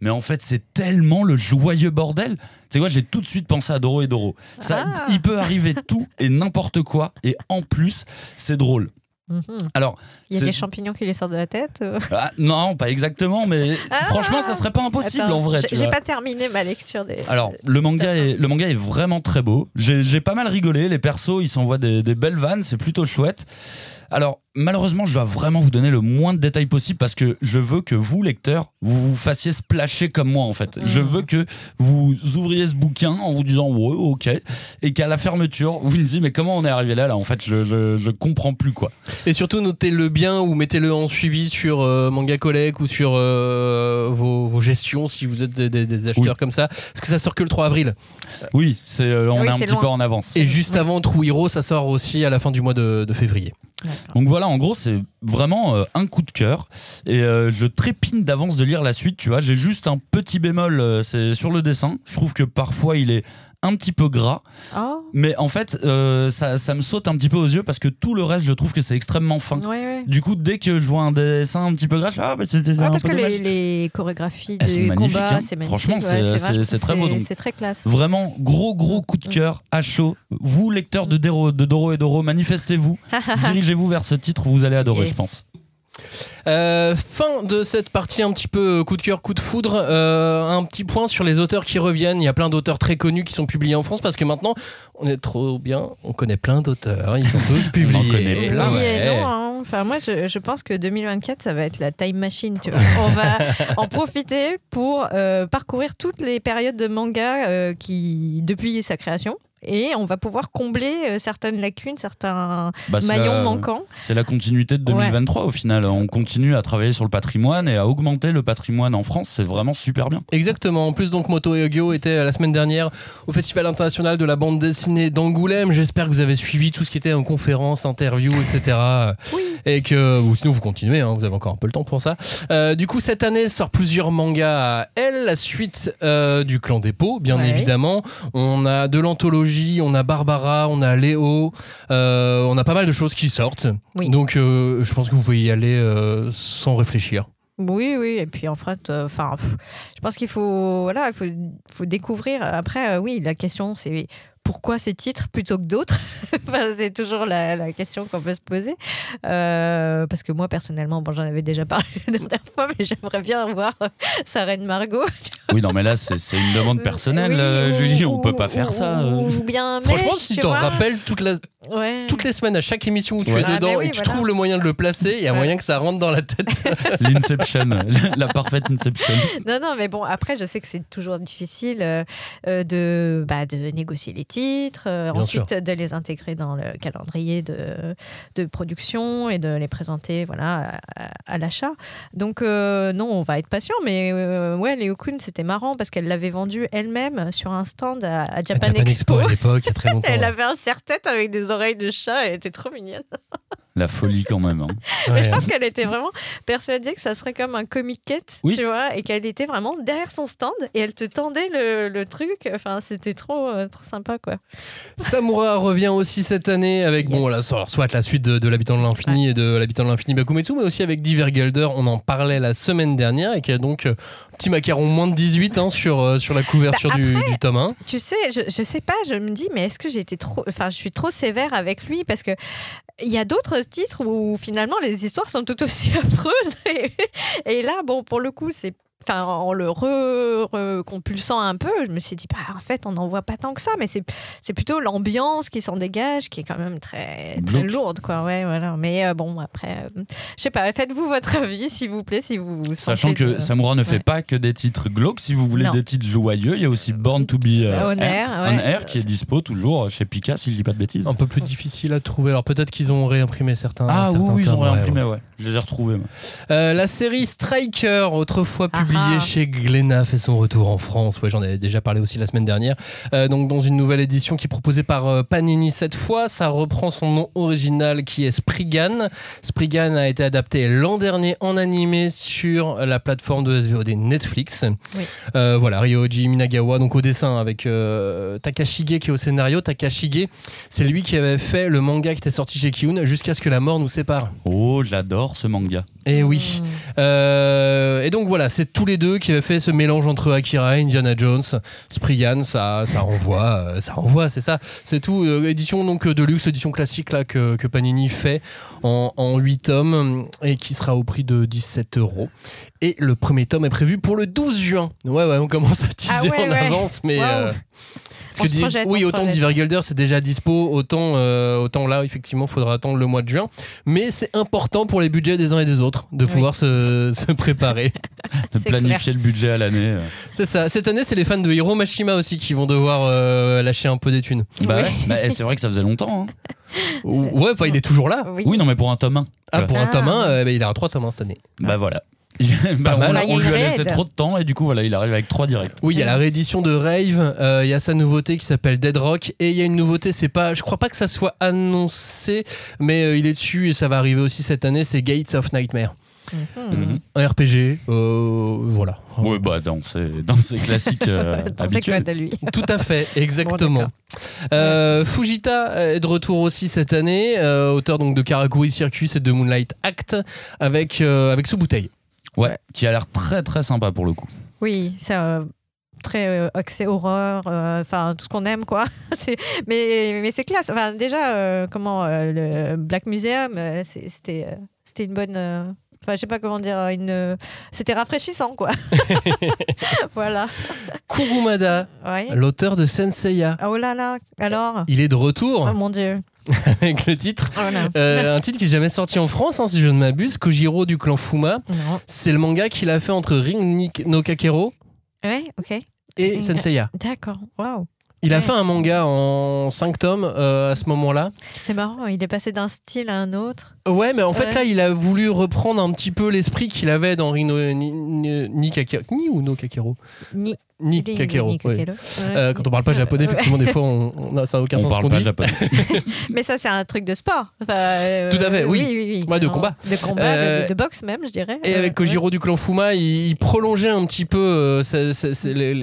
Mais en fait, c'est tellement le joyeux bordel. C'est quoi, j'ai tout de suite pensé à Doro et Doro. Ça, Ah. Il peut arriver tout et n'importe quoi. Et en plus, c'est drôle. Mhm. Alors, Il y a des champignons qui les sortent de la tête euh. ah, non, pas exactement, mais Ah. franchement, ça serait pas impossible Attends, en vrai. j'ai- pas terminé ma lecture des. Alors, le manga, est, le manga est vraiment très beau. J'ai j'ai pas mal rigolé. Les persos, ils s'envoient des, des belles vannes. C'est plutôt chouette. Alors, malheureusement, je dois vraiment vous donner le moins de détails possible parce que je veux que vous, lecteurs, vous vous fassiez splasher comme moi, en fait. Je veux que vous ouvriez ce bouquin en vous disant, ouais, ok, et qu'à la fermeture, vous vous disiez, mais comment on est arrivé là, là? En fait, je, je, je comprends plus, quoi. Et surtout, notez-le bien ou mettez-le en suivi sur euh, Manga Collect ou sur euh, vos, vos gestions si vous êtes des, des- des acheteurs comme ça. Parce que ça sort que le 3 avril. Oui, c'est, euh, on Oui, est un petit peu en avance. Et juste avant True Hero, ça sort aussi à la fin du mois de, de février. Donc voilà, en gros, c'est vraiment euh, un coup de cœur. Et euh, je trépine d'avance de lire la suite, tu vois. J'ai juste un petit bémol, euh, c'est sur le dessin. Je trouve que parfois il est un petit peu gras. Oh, Mais en fait, euh, ça, ça me saute un petit peu aux yeux parce que tout le reste, je trouve que c'est extrêmement fin. ouais, ouais. Du coup, dès que je vois un dessin un petit peu gras, je fais, ah, bah, c'était Ouais, un parce peu que les, les chorégraphies des magnifiques, combats, hein. c'est magnifique. Franchement, c'est- c'est- c'est très beau. C'est très classe. Vraiment, gros, gros coup de cœur à chaud. Vous, lecteurs de, Dero- de Doro et Doro, manifestez-vous. Dirigez-vous vers ce titre, vous allez adorer, Yes. je pense. Euh, fin de cette partie un petit peu coup de cœur, coup de foudre. Euh, un petit point sur les auteurs qui reviennent. Il y a plein d'auteurs très connus qui sont publiés en France parce que maintenant, on est trop bien. On connaît plein d'auteurs. Ils sont tous publiés. connaît plein. Oui et Ouais. non. hein. Enfin, moi, je, je pense que 2024, ça va être la time machine. Tu vois. On va en profiter pour euh, parcourir toutes les périodes de manga euh, qui, depuis sa création. Et on va pouvoir combler euh, certaines lacunes, certains Bah, maillons la- manquants. C'est la continuité de 2023 au final. On continue à travailler sur le patrimoine et à augmenter le patrimoine en France. C'est vraiment super bien. Exactement. En plus, donc, Moto Yogyo était euh, la semaine dernière au Festival international de la bande dessinée d'Angoulême. J'espère que vous avez suivi tout ce qui était en conférence, interview, etc. Et que, ou sinon, vous continuez, hein, vous avez encore un peu le temps pour ça. Euh, du coup, cette année sort plusieurs mangas à elle. La suite euh, du Clan des Pots, bien Ouais. évidemment. On a de l'anthologie, on a Barbara, on a Léo. euh, on a pas mal de choses qui sortent. Oui. Donc, euh, je pense que vous pouvez y aller euh, sans réfléchir. Oui, oui, et puis en fait, enfin, je pense qu'il faut, voilà, il faut, faut découvrir. Après, oui, la question, c'est pourquoi ces titres plutôt que d'autres Enfin, C'est toujours la, la question qu'on peut se poser. Euh, parce que moi, personnellement, bon, j'en avais déjà parlé la dernière fois, mais j'aimerais bien voir euh, sa reine Margot. Oui, non, mais là, c'est une demande personnelle, Oui, euh, ou- Julie. On ou- peut pas faire ou- ça. euh. Ou bien, Franchement, Mèche, si tu t'en rappelles toute la, Ouais. toutes les semaines, à chaque émission où tu Ouais. es Ah, dedans oui, et que tu voilà. trouves le moyen de le placer, il y a Ouais. moyen que ça rentre dans la tête. L'Inception, la parfaite Inception. Non, non, mais bon, après, je sais que c'est toujours difficile euh, euh, de, bah, de négocier les titres, euh, ensuite de les intégrer dans le calendrier de, de production et de les présenter voilà, à, à l'achat. Donc, euh, non, on va être patient, mais euh, ouais, Léo Kun, c'était marrant parce qu'elle l'avait vendu elle-même sur un stand à, à Japan, Japan Expo. à l'époque, il y a très longtemps. Elle ouais. avait un serre-tête avec des oreilles de chat, elle était trop mignonne. La folie quand même. hein. Mais je pense qu'elle était vraiment persuadée que ça serait comme un comic Oui. tu vois, et qu'elle était vraiment derrière son stand et elle te tendait le, le truc. Enfin, c'était trop, euh, trop sympa, quoi. Samura revient aussi cette année avec bon Yes. soit soit la suite de, de l'habitant de l'infini et de l'habitant de l'infini Bakumetsu, mais aussi avec Divergelder. On en parlait la semaine dernière et qui a donc euh, petit macaron moins de 18 hein, sur euh, sur la couverture Bah, du, du tome 1. Tu sais, je, je sais pas, je me dis, mais est-ce que j'ai été trop. Enfin, je suis trop sévère avec lui parce que. Il y a d'autres titres où finalement les histoires sont tout aussi affreuses. Et, et là, bon, pour le coup, c'est. Enfin, en le re- recompulsant un peu, je me suis dit, bah, en fait, on n'en voit pas tant que ça, mais c'est c'est plutôt l'ambiance qui s'en dégage, qui est quand même très, lourde, quoi. Ouais, voilà. Mais euh, bon, après, euh, je sais pas, faites-vous votre avis, s'il vous plaît, si vous Sachant que de- Samura ne fait Ouais. pas que des titres glauques. Si vous voulez Non. des titres joyeux, il y a aussi Born to be euh, On Air, On ouais. Air qui est dispo toujours chez Pika, si je dis pas de bêtises. Un peu plus difficile à trouver. Alors peut-être qu'ils ont réimprimé certains. Ah certains oui, oui, ils ont réimprimé, ouais. Je les ai retrouvés. Euh, la série Striker, autrefois Ah publiée ah. chez Glénat, fait son retour en France. Ouais, j'en avais déjà parlé aussi la semaine dernière. Euh, donc dans une nouvelle édition qui est proposée par euh, Panini cette fois, ça reprend son nom original qui est Spriggan. Spriggan a été adapté l'an dernier en animé sur la plateforme de SVOD Netflix. Oui. Euh, voilà, Ryoji Minagawa, donc au dessin avec euh, Takashige qui est au scénario. Takashige, c'est lui qui avait fait le manga qui était sorti chez Kiun jusqu'à ce que la mort nous sépare. Oh, j'adore ce manga. Et oui. Euh, et donc voilà, c'est tous les deux qui avaient fait ce mélange entre Akira et Indiana Jones. Spryan, ça, ça renvoie, euh, ça renvoie, c'est ça, c'est tout. Euh, édition donc de luxe, édition classique là que, que Panini fait en, en 8 tomes et qui sera au prix de 17 euros. Et le premier tome est prévu pour le 12 juin. Ouais, ouais, on commence à teaser Ah ouais, en ouais. avance, mais. Wow. euh, On parce se que di- projette, oui, autant projette. Divergelder c'est déjà dispo, autant, autant là, effectivement, faudra attendre le mois de juin. Mais c'est important pour les budgets des uns et des autres de Oui. pouvoir se, se préparer. De planifier le budget à l'année. euh. C'est ça. Cette année, c'est les fans de Hiro Mashima aussi qui vont devoir euh, lâcher un peu des thunes. Bah Oui. ouais, bah, et c'est vrai que ça faisait longtemps. hein. Ouais, enfin, il est toujours là. Oui. Oui, non, mais pour un tome 1. Ah, pour un Ah. tome 1, euh, bah, il a trois tomes 1 cette année. Bah voilà. Bah, mal. on, lui a laissé trop de temps et du coup voilà il arrive avec trois directs. Oui, il y a la réédition de Rave, euh, il y a sa nouveauté qui s'appelle Dead Rock, et il y a une nouveauté, c'est pas, je crois pas que ça soit annoncé, mais euh, il est dessus et ça va arriver aussi cette année, c'est Gates of Nightmare. Mhm. Un RPG, euh, voilà. Ouais bah dans ces, dans ces classiques euh, Dans ses habituels. codes à lui. Tout à fait, exactement. Euh, Fujita est de retour aussi cette année, euh, auteur donc de Karakuri Circus et de Moonlight Act, avec, euh, avec sous bouteille. Ouais, qui a l'air très très sympa pour le coup. Oui, c'est euh, très euh, axé horreur, euh, enfin tout ce qu'on aime quoi. Mais mais c'est classe. Enfin déjà euh, comment euh, le Black Museum, euh, c'était euh, c'était une bonne. euh, Enfin, je sais pas comment dire, une. C'était rafraîchissant, quoi. voilà. Kurumada, Ouais. l'auteur de Senseiya. Oh là là. Alors? Il est de retour Oh mon dieu. avec le titre. Voilà. Euh, un titre qui n'est jamais sorti en France, hein, si je ne m'abuse, Kojiro du clan Fuma. C'est le manga qu'il a fait entre Ring no Kakero Ouais. Ok. et. Senseiya. D'accord. Waouh. Il a Ouais. fait un manga en 5 tomes euh, à ce moment-là. C'est marrant. Il est passé d'un style à un autre. Ouais, mais en fait Ouais. là, il a voulu reprendre un petit peu l'esprit qu'il avait dans Ring no, ni, ni, ni Kakero. Ni ou no Kakero Ni. Ni Kakero. ni ouais. Kakero. Ouais. Euh, quand on parle pas japonais, Ouais. effectivement, des fois, on, on a, ça n'a aucun On sens ce parle pas japonais. Mais ça, c'est un truc de sport. Enfin, euh, Tout à fait, oui. Oui, oui, oui. Ouais, de Non, combat. De combat, Euh, de, de boxe même, je dirais. Et Euh, avec Kojiro du clan Fuma, il, il prolongeait un petit peu euh,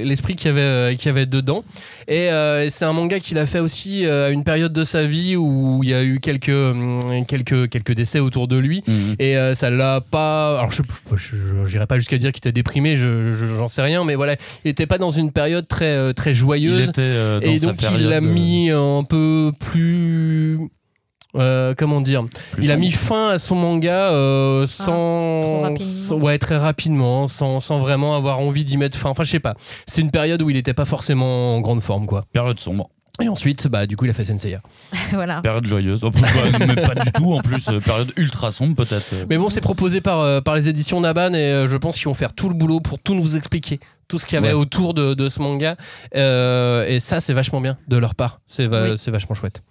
l'esprit qu'il y avait, euh, qu'il y avait dedans. Et euh, c'est un manga qu'il a fait aussi euh, à une période de sa vie où il y a eu quelques, quelques, quelques décès autour de lui. Mhm. Et euh, ça l'a pas. Alors, je je- j'irai pas jusqu'à dire qu'il était déprimé, je- je- j'en sais rien, mais voilà, il était pas dans une période très, euh, très Il joyeuse. était euh, dans Et sa donc, il l'a de- mis un peu plus. euh, comment dire plus il a mis fin à son manga euh, Ah, sans, rapidement. sans- ouais très rapidement sans, sans vraiment avoir envie d'y mettre fin enfin je sais pas c'est une période où il était pas forcément en grande forme quoi période sombre, et ensuite bah du coup il a fait Senseiya voilà. période joyeuse. Oh, pas- mais pas du tout en plus, euh, période ultra sombre peut-être. mais bon c'est proposé par, euh, par les éditions Naban et euh, je pense qu'ils vont faire tout le boulot pour tout nous expliquer tout ce qu'il y avait Ouais. autour de, de ce manga Euh, et ça c'est vachement bien de leur part c'est va- Oui. c'est vachement chouette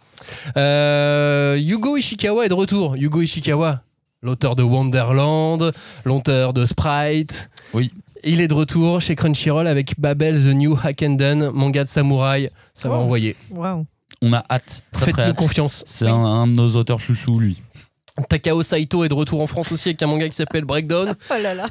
Euh, Yugo Ishikawa est de retour Yugo Ishikawa l'auteur de Wonderland l'auteur de Sprite Oui. Il est de retour chez Crunchyroll avec Babel The New Hackenden manga de samouraï ça va Oh. envoyer Waouh. On a hâte, très très faites-nous hâte. confiance C'est un, un de nos auteurs chouchous lui. Takao Saito est de retour en France aussi avec un manga qui s'appelle Breakdown Oh là là.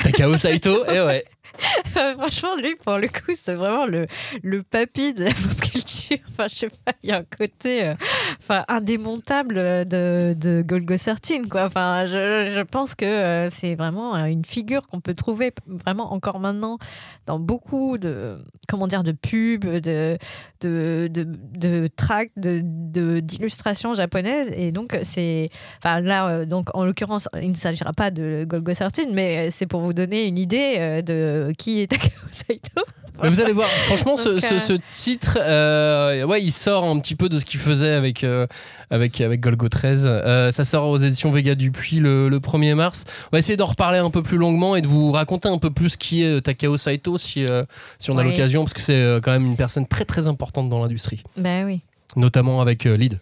Takao Saito et ouais Franchement, lui, pour le coup, c'est vraiment le, le papy de la pop culture. Enfin, je sais pas, il y a un côté euh, enfin, indémontable de, de Golgo 13, quoi. Enfin, je, je pense que euh, c'est vraiment euh, une figure qu'on peut trouver vraiment encore maintenant dans beaucoup de, comment dire, de pubs, de, de, de, de tracts, de, de- d'illustrations japonaises. Et donc, c'est. Enfin, là, euh, donc, en l'occurrence, il ne s'agira pas de Golgo 13, mais euh, c'est pour vous donner une idée euh, qui est Takao Saito. Mais vous allez voir, franchement, ce, Donc, euh, ce titre, euh, ouais, il sort un petit peu de ce qu'il faisait avec, euh, avec, avec Golgo 13. Euh, ça sort aux éditions Vega Dupuis le, le 1er mars. On va essayer d'en reparler un peu plus longuement et de vous raconter un peu plus qui est Takao Saito si, si on a Ouais. l'occasion, parce que c'est quand même une personne très très importante dans l'industrie, Ben oui. notamment avec Lead.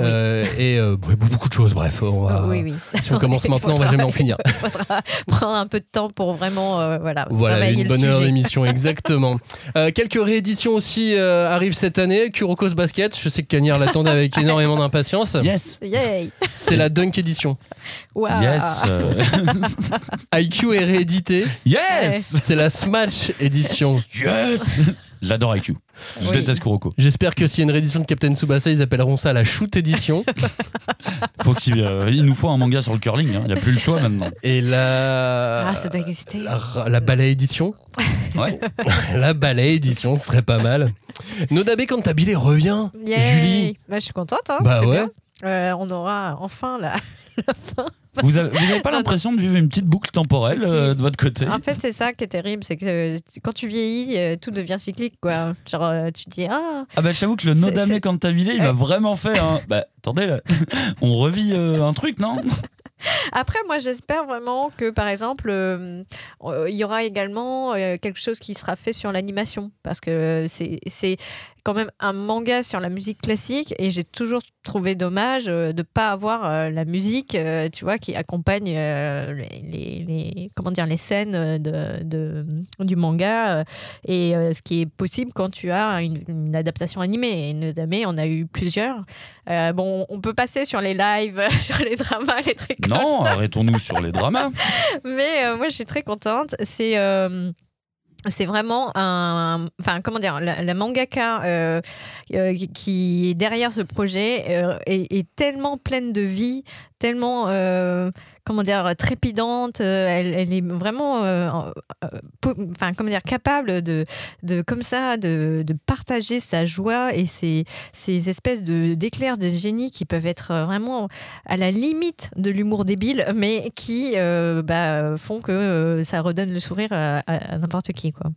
Euh, et euh, beaucoup de choses, bref. On va, oui, oui. Si on commence maintenant, on va faudra- jamais en finir. Il faudra prendre un peu de temps pour vraiment euh, voilà, Voilà, travailler une le bonne heure d'émission, exactement. Euh, quelques rééditions aussi euh, arrivent cette année. Kuroko's Basket, je sais que Cagnard l'attendait avec énormément d'impatience. Yes Yay C'est la Dunk Edition. Waouh. Yes IQ est réédité. Yes C'est la Smash Edition. Yes J'adore IQ. Je Oui. déteste Kuroko. J'espère que s'il y a une réédition de Captain Tsubasa, ils appelleront ça la shoot édition. Faut qu'il euh, il nous faut un manga sur le curling. hein. Il n'y a plus le choix maintenant. Et la. Ah, ça doit exister. La, la ballet édition. Ouais. La ballet édition, ce serait pas mal. Nodabe Cantabile revient. Yay. Julie. Bah, je suis contente. Hein, Bah c'est ouais. bien. Euh, on aura enfin la, la fin. Vous avez, vous avez pas l'impression de vivre une petite boucle temporelle euh, de votre côté En fait, c'est ça qui est terrible, c'est que euh, quand tu vieillis, euh, tout devient cyclique, quoi. Genre, tu te dis ah, Ah bah t'avoue que le c'est- Cantabile, il m'a vraiment fait un... Bah attendez là, on revit un truc, non? Après, moi, j'espère vraiment que, par exemple, euh, il y aura également euh, quelque chose qui sera fait sur l'animation. Parce que c'est c'est quand même un manga sur la musique classique et j'ai toujours trouvé dommage euh, de ne pas avoir euh, la musique, euh, tu vois, qui accompagne les, les- les- comment dire, les scènes de, de- du manga. et ce qui est possible quand tu as une, une adaptation animée. Et Nodame, on a eu plusieurs. Euh, bon, on peut passer sur les lives, sur les dramas, les trucs Non, arrêtons-nous sur les dramas. Mais euh, moi, je suis très contente. C'est. euh, c'est vraiment un. Enfin, comment dire La, mangaka euh, euh, qui- est derrière ce projet euh, est tellement pleine de vie, tellement. Comment dire trépidante euh, elle, elle est vraiment euh, euh, enfin comment dire capable de, de comme ça de, de partager sa joie et ces, ces espèces de d'éclairs de génie qui peuvent être vraiment à la limite de l'humour débile, mais qui euh, bah, font que euh, ça redonne le sourire à, à- à n'importe qui. Quoi.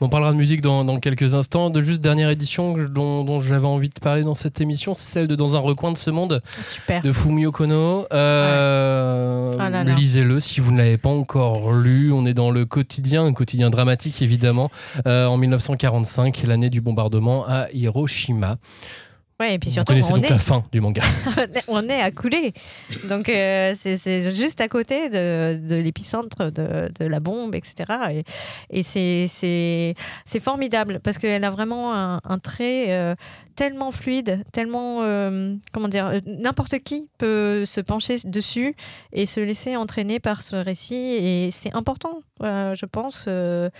On parlera de musique dans, dans quelques instants. De juste dernière édition dont, dont j'avais envie de parler dans cette émission, c'est celle de Dans un recoin de ce monde Super. de Fumio Kono. Euh, là là. Lisez-le si vous ne l'avez pas encore lu. On est dans le quotidien, un quotidien dramatique évidemment, euh, en 1945, l'année du bombardement à Hiroshima. Ouais, et puis Vous surtout, connaissez on donc est, la fin du manga. on est accoulé. Donc, euh, c'est juste à côté de, de l'épicentre de, de la bombe, etc. Et, et c'est- formidable parce qu'elle a vraiment un, un trait euh, tellement fluide, tellement. euh, comment dire N'importe qui peut se pencher dessus et se laisser entraîner par ce récit. Et c'est important, euh, je pense, euh,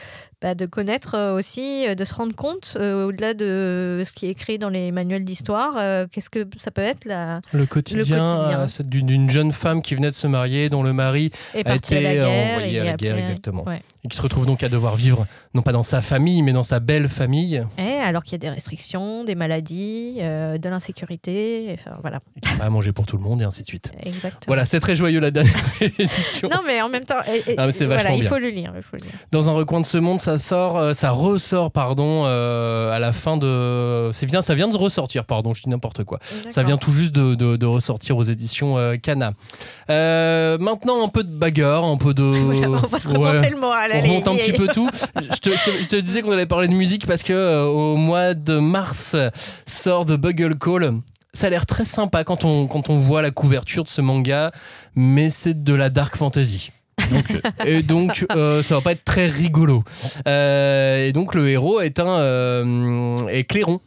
bah, de connaître aussi, de se rendre compte, au-delà de ce qui est écrit dans les manuels d'histoire, qu'est-ce que ça peut être la... Le quotidien, d'une jeune femme qui venait de se marier, dont le mari est a été à la guerre. envoyé à la après- guerre, exactement. Ouais. et qui se retrouve donc à devoir vivre, non pas dans sa famille, mais dans sa belle famille, Et alors qu'il y a des restrictions, des maladies, euh, de l'insécurité, enfin voilà, et va manger pour tout le monde, et ainsi de suite. exactement. Voilà, c'est très joyeux la dernière édition. Non mais en même temps, et- et- voilà, il faut le lire, il faut le lire. Dans un recoin de ce monde, ça sort, euh, ça ressort, pardon, euh, à la fin de. C'est bien, ça vient de ressortir, pardon, je dis n'importe quoi. Ça vient tout juste de, de- de ressortir aux éditions euh, Cana. Maintenant, un peu de bagarre, un peu de. Voilà, on va se Ouais. remonter le moral. On remonte un petit peu tout. Je te, je te- je te disais qu'on allait parler de musique parce que au mois de mars sort The Bugle Call. Ça a l'air très sympa quand on, quand on voit la couverture de ce manga, mais c'est de la dark fantasy. Donc, Et donc, euh, ça va pas être très rigolo. Euh, et donc, le héros est un euh, est clairon.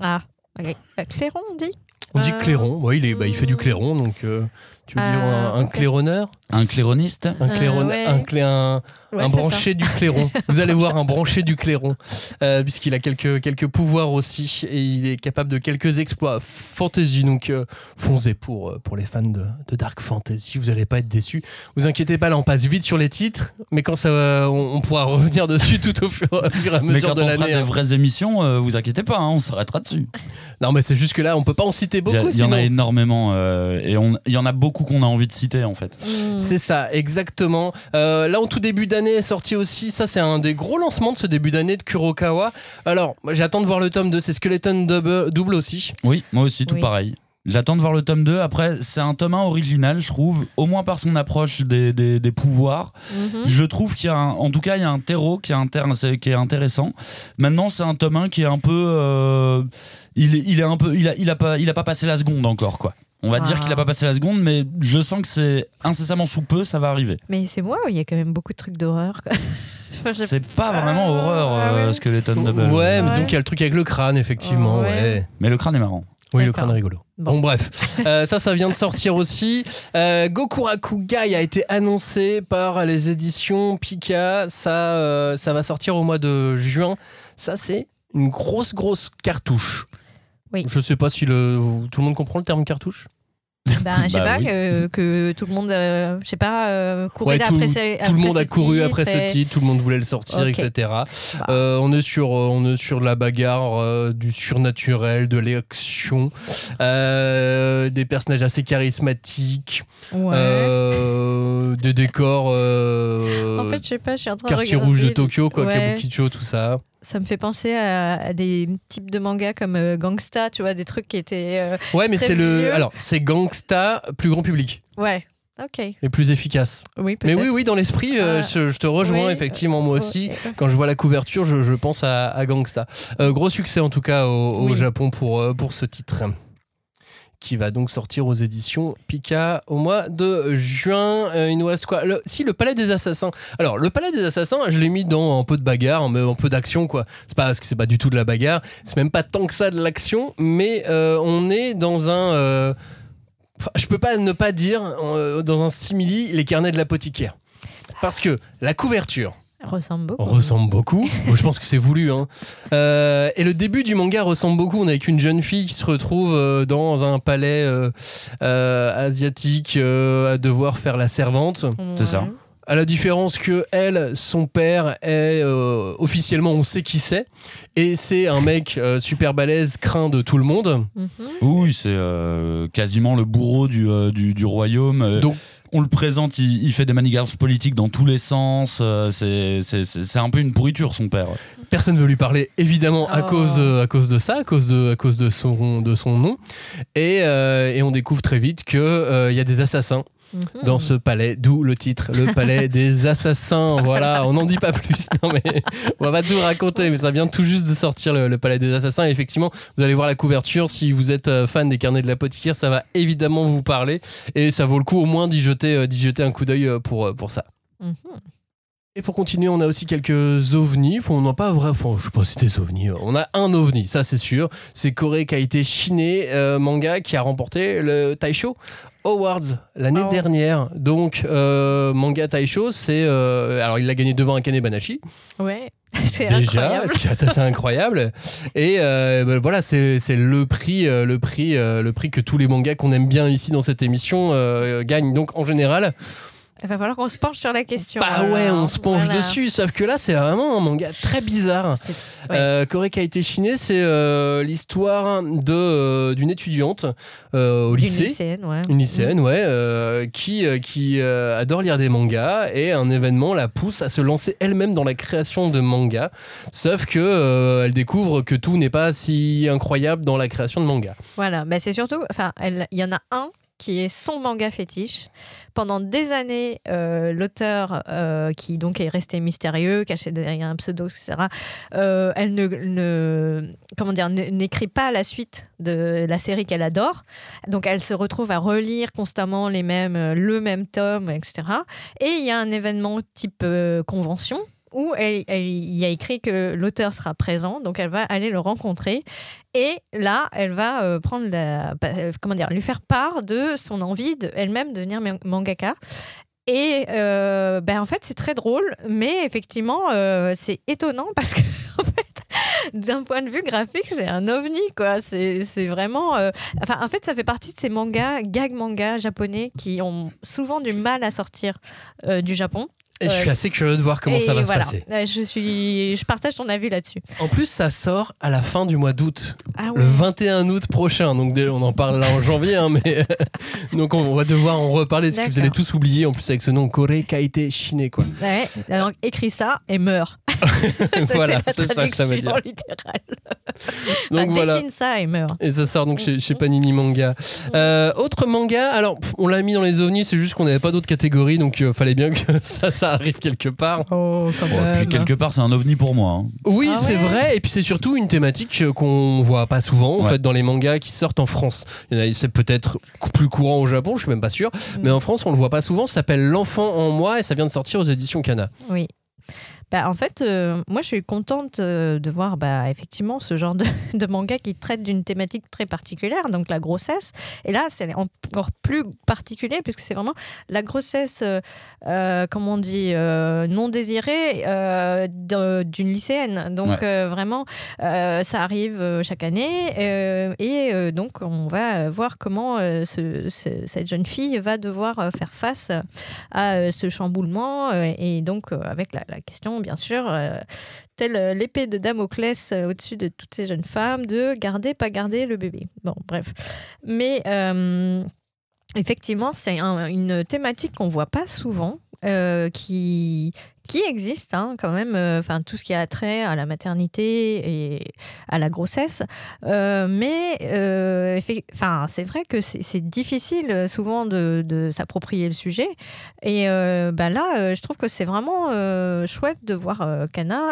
Ah, ok. Euh, Clairon, on dit On dit clairon. Ouais, il, est, bah, il fait du clairon, donc euh, tu veux dire un, un claironneur un claironiste Un clairon, ouais. un, clé- un, Ouais, un c'est branché du clairon. Vous allez voir un branché du clairon, euh, puisqu'il a quelques, quelques pouvoirs aussi, et il est capable de quelques exploits fantasy. Donc, euh, foncez pour, euh, pour les fans de, de Dark Fantasy, vous n'allez pas être déçus. Vous inquiétez pas, là on passe vite sur les titres, mais quand ça, va, on, on pourra revenir dessus tout au fur, au fur et à Mais mesure quand de on fera l'année. des hein. vraies émissions, euh, vous inquiétez pas, hein, on s'arrêtera dessus. Non, mais c'est juste que là, on peut pas en citer Il y, beaucoup. il y en a énormément euh, et il y en a beaucoup qu'on a envie de citer en fait. Hmm. C'est ça, exactement. Euh, là, en tout début d'année est sorti aussi, ça c'est un des gros lancements de ce début d'année de Kurokawa. Alors, j'attends de voir le tome 2, c'est Skeleton Double, double aussi. Oui, moi aussi, tout Oui. pareil. J'attends de voir le tome 2. Après, c'est un tome 1 original, je trouve, au moins par son approche des, des- des pouvoirs. Mhm. Je trouve qu'il y a, un- en tout cas, il y a un terreau qui est, qui est intéressant. Maintenant, c'est un tome 1 qui est un peu, euh, il, est- il est un peu, il a, il a pas, il a pas passé la seconde encore, quoi. On va dire Ah. qu'il a pas passé la seconde, mais je sens que c'est incessamment sous peu, ça va arriver. Mais c'est moi où il y a quand même beaucoup de trucs d'horreur. Enfin, C'est pas vraiment Ah, horreur, euh, ouais. Skeleton Double. Ouais, mais disons Ouais. qu'il y a le truc avec le crâne, effectivement. Ouais. ouais. Mais le crâne est marrant. Oui, le crâne est rigolo. Bon, Bon. bref, Euh, ça, ça vient de sortir aussi. Euh, Gokuraku Gai a été annoncé par les éditions Pika. Ça, euh, ça va sortir au mois de juin. Ça, c'est une grosse grosse cartouche. Oui. Je sais pas si le tout le monde comprend le terme cartouche. Ben, je sais Bah pas oui. que, que tout le monde, euh, je sais pas, euh, courait Ouais, tout, après, ce- tout le monde ce a couru après et- ce titre, tout le monde voulait le sortir, etc. Bah. Euh, on est sur, euh, on est sur de la bagarre, du surnaturel, de l'action, des personnages assez charismatiques, Ouais. des décors. en fait, je sais pas, je suis en train de quartier rouge de Tokyo, quoi, Ouais. Kabukicho, tout ça. Ça me fait penser à, à des types de mangas comme euh, Gangsta, tu vois, des trucs qui étaient. euh, Ouais, mais c'est le, alors c'est gangsta plus grand public Ouais, ok. et plus efficace. Oui, Mais peut-être. oui, oui, dans l'esprit, euh, je, je te rejoins Oui, effectivement moi aussi. Quand je vois la couverture, je, je pense à, à Gangsta. Gros succès en tout cas au, au Oui. Japon pour, pour ce titre. Qui va donc sortir aux éditions Pika au mois de juin. Euh, il nous reste quoi? Si, le Palais des Assassins. Alors, le Palais des Assassins, je l'ai mis dans un peu de bagarre, un peu d'action, quoi. C'est pas parce que c'est pas du tout de la bagarre. C'est même pas tant que ça de l'action, mais euh, on est dans un. euh, je peux pas ne pas dire euh, dans un simili les carnets de l'apothicaire. Parce que la couverture, Ressemble beaucoup. ressemble beaucoup. Je pense que c'est voulu. hein. Euh, et le début du manga ressemble beaucoup. On est avec une jeune fille qui se retrouve euh, dans un palais euh, euh, asiatique euh, à devoir faire la servante. C'est ça. À la différence que elle, son père est euh, officiellement, on sait qui c'est, et c'est un mec euh, super balèze, craint de tout le monde. Mhm. Oui, c'est euh, quasiment le bourreau du, euh, du, du royaume. Donc- on le présente, il, il fait des manigances politiques dans tous les sens. euh, c'est- c'est c'est- c'est un peu une pourriture, son père. Personne ne veut lui parler, évidemment, à, Oh. cause de, à cause de ça, à cause de, à cause de, son, de son nom. Et, euh, et on découvre très vite qu'il y a des assassins Mhm. dans ce palais, d'où le titre, le palais des assassins. Voilà, on n'en dit pas plus. Non, mais on va pas tout raconter, mais ça vient tout juste de sortir le, le palais des assassins. Et effectivement, vous allez voir la couverture. Si vous êtes euh, fan des carnets de l'apothicaire, ça va évidemment vous parler. Et ça vaut le coup au moins d'y jeter, euh, jeter un coup d'œil euh, pour, pour ça. Mhm. Et pour continuer, on a aussi quelques ovnis. Enfin, on n'a pas vrai. Enfin, je sais pas si c'est des ovnis. On a un ovni, ça c'est sûr. C'est Kore qui a été chiné, euh, manga qui a remporté le Taisho Awards l'année Oh. dernière. Donc, euh, manga Taisho, c'est. euh, alors, il l'a gagné devant Akane Banashi. Ouais, c'est Déjà, incroyable. ce qui est assez incroyable. Et euh, ben voilà, c'est c'est le prix, euh, le prix, euh, le prix que tous les mangas qu'on aime bien ici dans cette émission euh, gagnent. Donc, en général, Il va falloir qu'on se penche sur la question. bah ouais, alors. on se penche Voilà. dessus. Sauf que là, c'est vraiment un manga très bizarre. C'est- ouais. Euh, Kore qui a été chiné, c'est euh, l'histoire de euh, d'une étudiante euh, au lycée. lycéenne, ouais. Une lycéenne, ouais, euh, qui, euh, qui euh, adore lire des mangas et un événement la pousse à se lancer elle-même dans la création de mangas. Sauf que euh, elle découvre que tout n'est pas si incroyable dans la création de mangas. Voilà, bah c'est surtout, enfin, il y en a un qui est son manga fétiche. Pendant des années, euh, l'auteur, euh, qui donc est resté mystérieux, caché derrière un pseudo, etc., euh, elle ne, comment dire, n'écrit pas la suite de la série qu'elle adore. Donc elle se retrouve à relire constamment les mêmes, le même tome, etc. Et il y a un événement type convention où elle, il y a écrit que l'auteur sera présent, donc elle va aller le rencontrer. Et là, elle va euh, prendre euh, comment dire, lui faire part de son envie de elle-même devenir man- mangaka. Et euh, ben, en fait, c'est très drôle, mais effectivement, c'est étonnant parce que d'un point de vue graphique, c'est un ovni, quoi. C'est c'est vraiment. Enfin, en fait, ça fait partie de ces mangas, gag mangas japonais qui ont souvent du mal à sortir du Japon. Et je suis assez curieux de voir comment ça va voilà. se passer. Je suis, je partage ton avis là-dessus. En plus, ça sort à la fin du mois d'août. Ah Le 21 août prochain, donc on en parle là en janvier, hein, mais donc on va devoir en reparler parce que vous allez tous oublier en plus avec ce nom Kore Kaite Chiné quoi. Ouais, alors écris ça et meurs. Ça, voilà, c'est ça que ça veut dire. littérale. Donc Enfin, voilà. Dessine ça et meurs. Et ça sort donc chez, chez Panini Manga. Euh, autre manga, alors pff, on l'a mis dans les ovnis, c'est juste qu'on n'avait pas d'autres catégories, donc il fallait bien que ça, ça arrive quelque part. Oh, quand Oh, puis quelque part, c'est un ovni pour moi. hein. Oui, Ah c'est ouais vrai, et puis c'est surtout une thématique euh, qu'on voit pas souvent en Ouais. fait dans les mangas qui sortent en France. C'est peut-être plus courant au Japon, je suis même pas sûr, mais en France on le voit pas souvent. Ça s'appelle L'enfant en moi et ça vient de sortir aux éditions Kana. Oui. Bah, en fait, euh, moi, je suis contente euh, de voir bah, effectivement ce genre de, de manga qui traite d'une thématique très particulière, donc la grossesse. Et là, c'est encore plus particulier puisque c'est vraiment la grossesse, euh, euh, comment on dit, euh, non désirée d'un- d'une lycéenne. Donc vraiment, ça arrive chaque année et donc on va voir comment ce- ce- cette jeune fille va devoir faire face à ce chamboulement et donc avec la, la question bien sûr euh, telle euh, l'épée de Damoclès euh, au-dessus de toutes ces jeunes femmes de garder pas garder le bébé. Bon bref. Mais effectivement c'est un- une thématique qu'on voit pas souvent euh, qui qui existe hein, quand même euh, enfin tout ce qui a trait à la maternité et à la grossesse euh, mais enfin, c'est vrai que c'est difficile souvent de, s'approprier le sujet. Et bah là, je trouve que c'est vraiment chouette de voir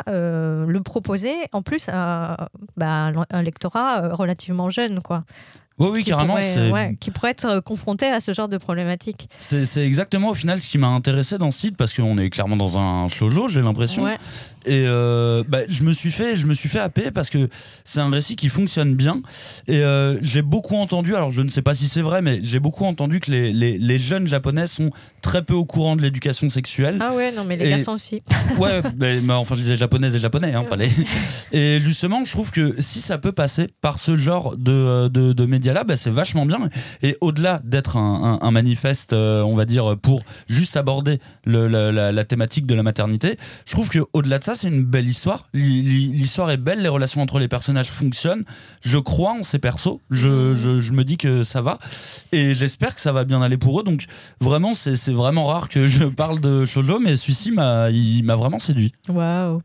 euh, le proposer, en plus à bah, un lectorat relativement jeune. Quoi, Oui, oui, qui carrément. pourrait, c'est- ouais, qui pourrait être confronté à ce genre de problématique. C'est c'est exactement au final ce qui m'a intéressé dans ce site parce qu'on est clairement dans un shoujo, j'ai l'impression. Ouais. Et euh, bah, je me suis fait, je me suis fait happer parce que c'est un récit qui fonctionne bien. Et euh, j'ai beaucoup entendu, alors je ne sais pas si c'est vrai, mais j'ai beaucoup entendu que les, les, les jeunes japonais sont très peu au courant de l'éducation sexuelle. Ah ouais, non, mais les Et- garçons aussi. Ouais, mais, mais enfin je disais japonaises et japonais, hein, pas les. Et justement, je trouve que si ça peut passer par ce genre de, de, de médias-là, bah, c'est vachement bien. Et au-delà d'être un, un- un manifeste, euh, on va dire, pour juste aborder le- la, la- la thématique de la maternité, je trouve que au-delà de ça, c'est une belle histoire. L'histoire est belle, les relations entre les personnages fonctionnent. Je crois en ces persos. Je, me dis que ça va. Et j'espère que ça va bien aller pour eux. Donc vraiment, c'est vraiment rare que je parle de shoujo, mais celui-ci m'a vraiment séduit. Waouh.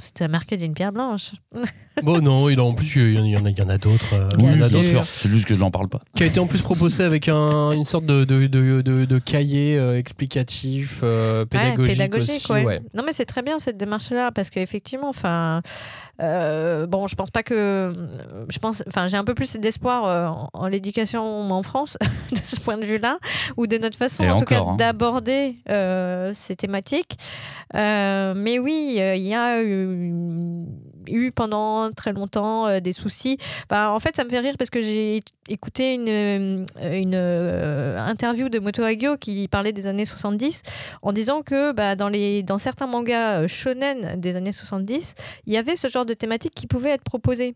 C'était marqué d'une pierre blanche. Bon, non, il en plus, il y en a, a, il y en a d'autres. euh, Bien il y en a sûr. C'est juste que je n'en parle pas. Qui a été en plus proposé avec un- une sorte de, de, de, de- de cahier euh, explicatif, euh, Ouais, pédagogique, pédagogique, aussi. ouais. ouais. Non, mais c'est très bien cette démarche-là parce qu'effectivement, enfin, euh, bon, je pense pas que, je pense, enfin, j'ai un peu plus d'espoir euh, en, en l'éducation en France de ce point de vue-là, ou de notre façon, Et en tout cas, hein. d'aborder euh, ces thématiques. Euh, mais oui, il y a eu, eu pendant très longtemps euh, des soucis. En fait, ça me fait rire parce que j'ai écouté une, euh, une euh, interview de Moto Hagio qui parlait des années 70 en disant que bah, dans, les, dans certains mangas shonen des années 70, il y avait ce genre de thématique qui pouvait être proposée.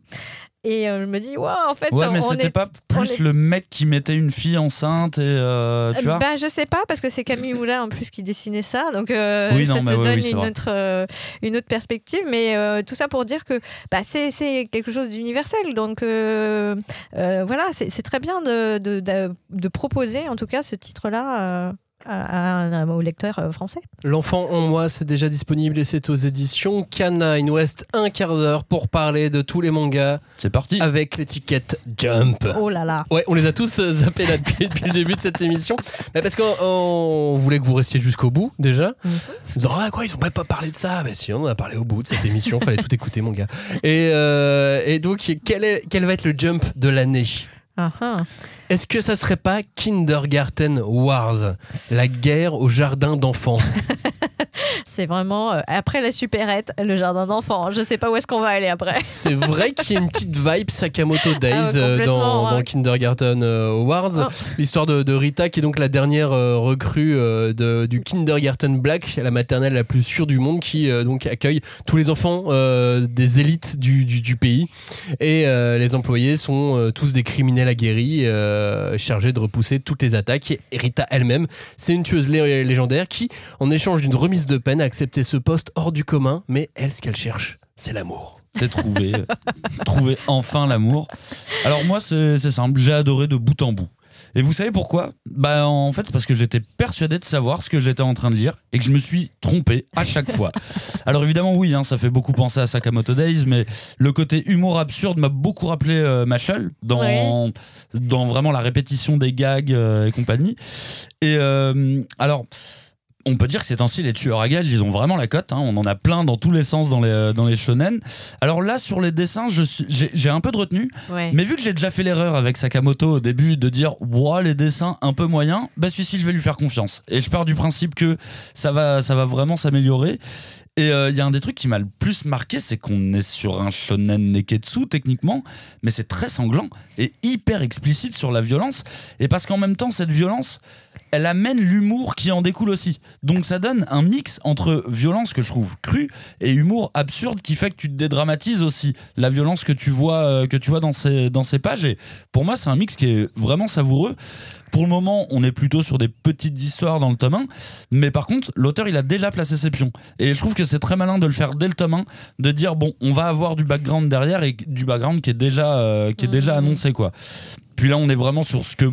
Et euh, je me dis, waouh, en fait, Ouais, mais c'était pas plus est- le mec qui mettait une fille enceinte et euh, tu vois. bah, je sais pas parce que c'est Camille Moulin en plus qui dessinait ça donc euh, Oui, non, ça te donne oui, une, autre, euh, une autre perspective mais euh, tout ça pour dire que bah, c'est quelque chose d'universel donc euh, euh, voilà c'est très bien de, de, de- de proposer en tout cas ce titre là à, à- au lecteur euh, français L'enfant en moi, c'est déjà disponible et c'est aux éditions Kana. Il nous reste un quart d'heure pour parler de tous les mangas C'est parti. avec l'étiquette Jump. oh là là Ouais, on les a tous euh, zappés là depuis, depuis le début de cette émission. Mais parce qu'on on voulait que vous restiez jusqu'au bout déjà. En disant, ah quoi, ils ont même pas parlé de ça. Mais si, on en a parlé au bout de cette émission. Fallait tout écouter, mon gars. Et, euh, et donc, quel, est, quel va être le jump de l'année? Est-ce que ça serait pas Kindergarten Wars La guerre au jardin d'enfants c'est vraiment euh, après la supérette le jardin d'enfants je sais pas où est-ce qu'on va aller après C'est vrai qu'il y a une petite vibe Sakamoto Days Ah ouais, euh, dans. Kindergarten euh, Wars. Oh. L'histoire de, de Rita, qui est donc la dernière recrue de- du Kindergarten Black, la maternelle la plus sûre du monde, qui donc accueille tous les enfants des élites du, du- du pays. Et les employés sont tous des criminels aguerris, euh, chargés de repousser toutes les attaques. Et Rita elle-même, c'est une tueuse lé- légendaire qui, en échange d'une remise de peine, a accepté ce poste hors du commun. Mais elle, ce qu'elle cherche, c'est l'amour. C'est trouvé. trouver enfin l'amour. Alors moi, c'est simple. J'ai adoré de bout en bout. Et vous savez pourquoi? Bah en fait, c'est parce que j'étais persuadé de savoir ce que j'étais en train de lire et que je me suis trompé à chaque fois. Alors évidemment, oui, hein, ça fait beaucoup penser à Sakamoto Days, mais le côté humour absurde m'a beaucoup rappelé euh, Machel dans, Ouais. dans vraiment la répétition des gags euh, et compagnie. Et euh, alors. On peut dire que ces temps-ci, les tueurs à gages, ils ont vraiment la cote. hein. On en a plein dans tous les sens dans les, dans les shonen. Alors là, sur les dessins, j'ai un peu de retenue. ouais Mais vu que j'ai déjà fait l'erreur avec Sakamoto au début de dire Ouah, les dessins un peu moyens, bah celui-ci je vais lui faire confiance. Et je pars du principe que ça va, ça va vraiment s'améliorer. Et euh, il y a un des trucs qui m'a le plus marqué, c'est qu'on est sur un shonen neketsu techniquement, mais c'est très sanglant et hyper explicite sur la violence. Et parce qu'en même temps, cette violence, elle amène l'humour qui en découle aussi. Donc ça donne un mix entre violence que je trouve crue et humour absurde qui fait que tu te dédramatises aussi la violence que tu vois, euh, que tu vois dans, ces, dans ces pages. Et pour moi, c'est un mix qui est vraiment savoureux. Pour le moment, on est plutôt sur des petites histoires dans le tome 1, mais par contre, l'auteur, il a déjà placé ses pions. Et je trouve que c'est très malin de le faire dès le tome 1, de dire, bon, on va avoir du background derrière et du background qui est déjà, euh, qui est déjà annoncé, quoi. Puis là, on est vraiment sur ce que